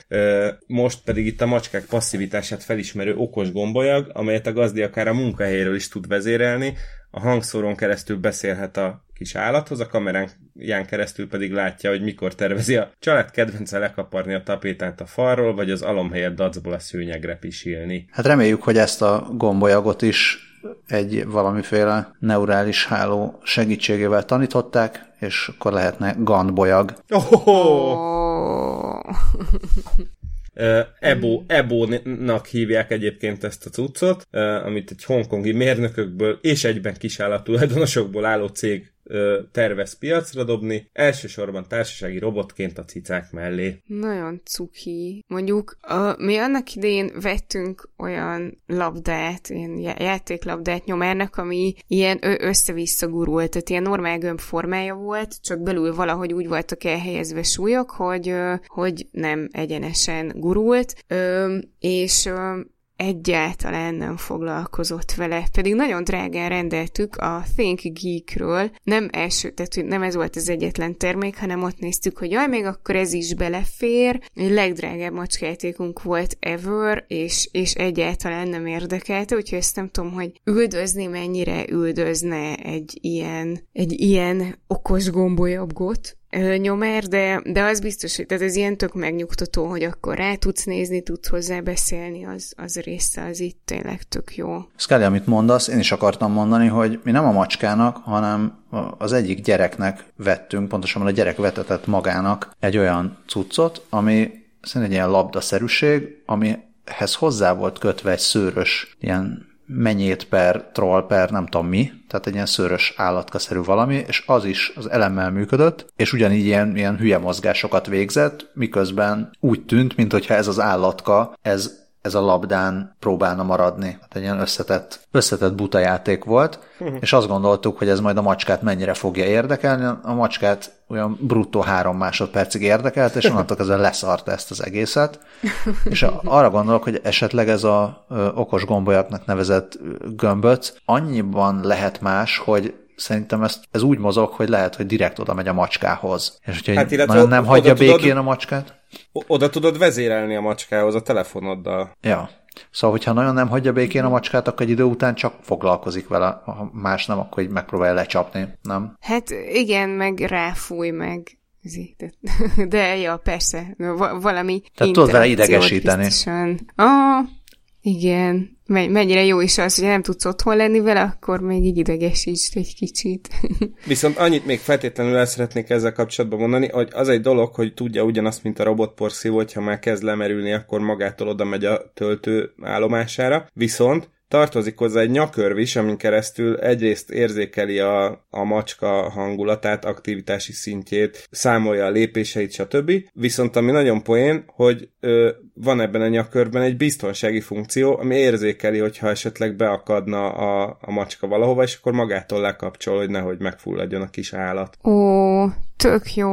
most pedig itt a macskák passzivitását felismerő okos gombolyag, amelyet a gazdi akár a munkahelyéről is tud vezérelni, a hangszórón keresztül beszélhet a kis állathoz, a kamerán ján keresztül pedig látja, hogy mikor tervezi a család kedvence lekaparni a tapétát a falról, vagy az alomhelyet dacból a szőnyegre pisilni. Hát reméljük, hogy ezt a gombolyagot is egy valamiféle neurális háló segítségével tanították, és akkor lehetne gandbolyag. Oh! oh. Ebo, Ebo-nak hívják egyébként ezt a cuccot, amit egy hongkongi mérnökökből és egyben kisállatulajdonosokból álló cég tervez piacra dobni, elsősorban társasági robotként a cicák mellé. Nagyon cuki. Mondjuk a, mi annak idején vettünk olyan labdát, ilyen játéklabdát nyomárnak, ami ilyen össze-vissza gurult, tehát ilyen normál gömb formája volt, csak belül valahogy úgy voltak elhelyezve súlyok, hogy, hogy nem egyenesen gurult, és egyáltalán nem foglalkozott vele, pedig nagyon drágán rendeltük a Think Geekről, nem első, tehát nem ez volt az egyetlen termék, hanem ott néztük, hogy jaj, még akkor ez is belefér, egy legdrágább macskájátékunk volt ever, és, és egyáltalán nem érdekelte, úgyhogy ezt nem tudom, hogy üldözni mennyire üldözne egy ilyen, egy ilyen okos gombolyabgot, nyomer, de, de az biztos, hogy tehát ez ilyen tök megnyugtató, hogy akkor rá tudsz nézni, tudsz hozzá beszélni, az, az része az itt tényleg tök jó. Scully, amit mondasz, én is akartam mondani, hogy mi nem a macskának, hanem az egyik gyereknek vettünk, pontosan a gyerek vetetett magának egy olyan cuccot, ami szerintem egy ilyen labdaszerűség, amihez hozzá volt kötve egy szőrös ilyen menyét per troll per nem tudom mi, tehát egy ilyen szőrös állatkaszerű valami, és az is az elemmel működött, és ugyanígy ilyen, ilyen hülye mozgásokat végzett, miközben úgy tűnt, mintha ez az állatka, ez ez a labdán próbálna maradni. Hát egy ilyen összetett, összetett buta játék volt, uh-huh. és azt gondoltuk, hogy ez majd a macskát mennyire fogja érdekelni. A macskát olyan bruttó három másodpercig érdekelt, és onnantól kezdve leszarta ezt az egészet. És arra gondolok, hogy esetleg ez a okos gombolyaknak nevezett gömböc annyiban lehet más, hogy szerintem ezt, ez úgy mozog, hogy lehet, hogy direkt oda megy a macskához. És hogyha hát, nagyon nem hagyja békén tudod, a macskát. Oda tudod vezérelni a macskához a telefonoddal. Ja. Szóval, hogyha nagyon nem hagyja békén a macskát, akkor egy idő után csak foglalkozik vele, ha más nem, akkor így megpróbálja lecsapni, nem? Hát igen, meg ráfúj, meg de, de ja, persze, valami Tehát tudod vele idegesíteni. Ah, Igen, mennyire jó is az, hogy nem tudsz otthon lenni vele, akkor még így idegesítsd egy kicsit. Viszont annyit még feltétlenül el szeretnék ezzel kapcsolatban mondani, hogy az egy dolog, hogy tudja ugyanazt, mint a robotporszívó, hogyha már kezd lemerülni, akkor magától oda megy a töltő állomására. Viszont tartozik hozzá egy nyakörv is, amin keresztül egyrészt érzékeli a, a macska hangulatát, aktivitási szintjét, számolja a lépéseit, stb. Viszont ami nagyon poén, hogy ö, van ebben a nyakörben egy biztonsági funkció, ami érzékeli, hogyha esetleg beakadna a, a macska valahova, és akkor magától lekapcsol, hogy nehogy megfulladjon a kis állat. Ó, tök jó.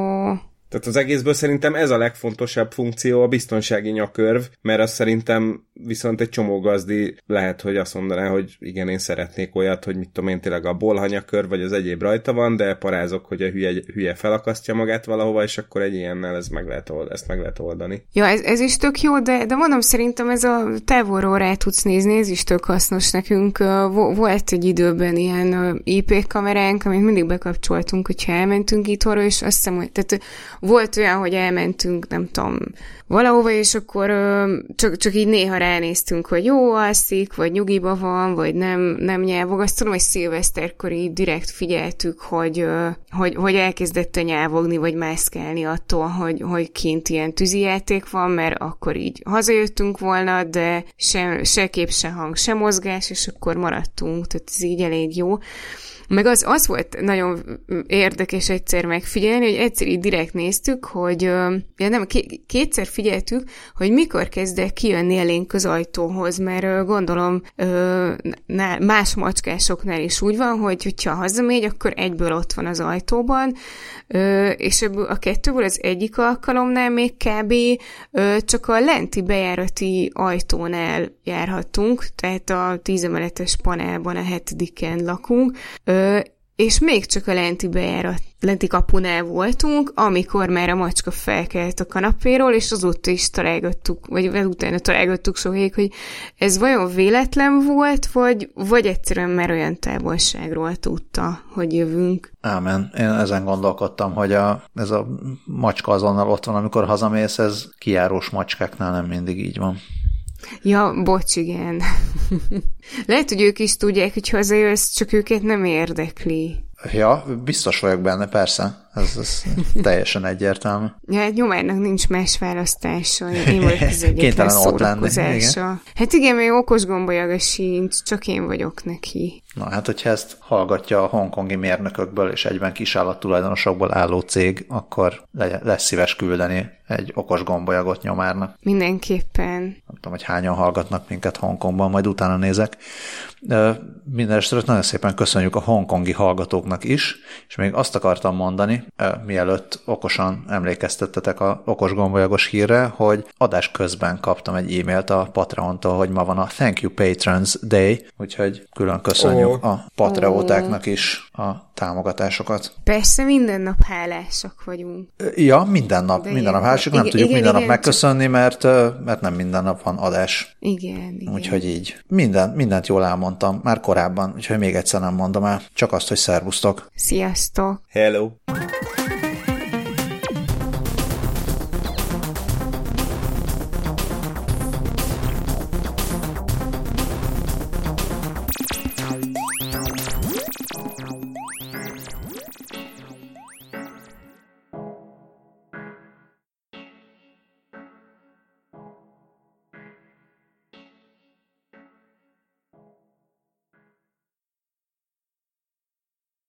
Tehát az egészből szerintem ez a legfontosabb funkció, a biztonsági nyakörv, mert az szerintem viszont egy csomó gazdi lehet, hogy azt mondaná, hogy igen, én szeretnék olyat, hogy mit tudom én, tényleg a bolhanyakör, vagy az egyéb rajta van, de parázok, hogy a hülye, hülye felakasztja magát valahova, és akkor egy ilyennel ez meg lehet old, ezt meg lehet oldani. Ja, ez, ez is tök jó, de, de mondom, szerintem ez a távolról rá tudsz nézni, ez is tök hasznos nekünk. Volt egy időben ilyen IP kameránk, amit mindig bekapcsoltunk, hogyha elmentünk itthonra, és azt hiszem, hogy tehát volt olyan, hogy elmentünk, nem tudom, valahova, és akkor ö, csak, csak így néha ránéztünk, hogy jó alszik, vagy nyugiba van, vagy nem, nem nyelvog. Azt tudom, hogy szilveszterkor így direkt figyeltük, hogy, ö, hogy, hogy elkezdett a nyelvogni, vagy mászkálni attól, hogy, hogy kint ilyen tűzijáték van, mert akkor így hazajöttünk volna, de se, se kép, se hang, se mozgás, és akkor maradtunk, tehát ez így elég jó. Meg az, az volt nagyon érdekes egyszer megfigyelni, hogy egyszer így direkt néztük, hogy ja nem, kétszer figyeltük, hogy mikor kezd el kijönni elénk az ajtóhoz, mert gondolom más macskásoknál is úgy van, hogy hogyha hazamegy, akkor egyből ott van az ajtóban, és ebből a kettőből az egyik alkalomnál még kb. csak a lenti bejárati ajtónál járhatunk, tehát a tízemeletes panelban a hetediken lakunk, és még csak a lenti bejárat, lenti kapunál voltunk, amikor már a macska felkelt a kanapéról, és azóta is találgattuk, vagy utána találgattuk sokáig, hogy ez vajon véletlen volt, vagy, vagy egyszerűen már olyan távolságról tudta, hogy jövünk. Ámen. Én ezen gondolkodtam, hogy a, ez a macska azonnal ott van, amikor hazamész, ez kiárós macskáknál nem mindig így van. Ja, bocs, igen. Lehet, hogy ők is tudják, hogy hazajössz, csak őket nem érdekli. Ja, biztos vagyok benne, persze. Ez, ez teljesen egyértelmű. Ja, hát nyomárnak nincs más választása. Én vagyok az egyetlen szórakozása. Hát igen, mert okos gombolyaga sincs, csak én vagyok neki. Na hát, hogyha ezt hallgatja a hongkongi mérnökökből és egyben tulajdonosokból álló cég, akkor le, lesz szíves küldeni egy okos gombolyagot nyomárnak. Mindenképpen. Nem tudom, hogy hányan hallgatnak minket Hongkongban, majd utána nézek. Minden esetre nagyon szépen köszönjük a hongkongi hallgatóknak is, és még azt akartam mondani, mielőtt okosan emlékeztettetek a okos gombolyagos hírre, hogy adás közben kaptam egy e-mailt a Patreon-tól, hogy ma van a Thank You Patrons Day, úgyhogy külön köszönjük oh. a patriótáknak is a támogatásokat. Persze minden nap hálásak vagyunk. Ja, minden nap, De minden nap hálásak, nem igen, tudjuk igen, minden igen, nap megköszönni, mert, mert nem minden nap van adás. Igen, igen. Úgyhogy így. Minden, mindent jól elmondtam, már korábban, úgyhogy még egyszer nem mondom el, csak azt, hogy szervusztok. Sziasztok! Hello!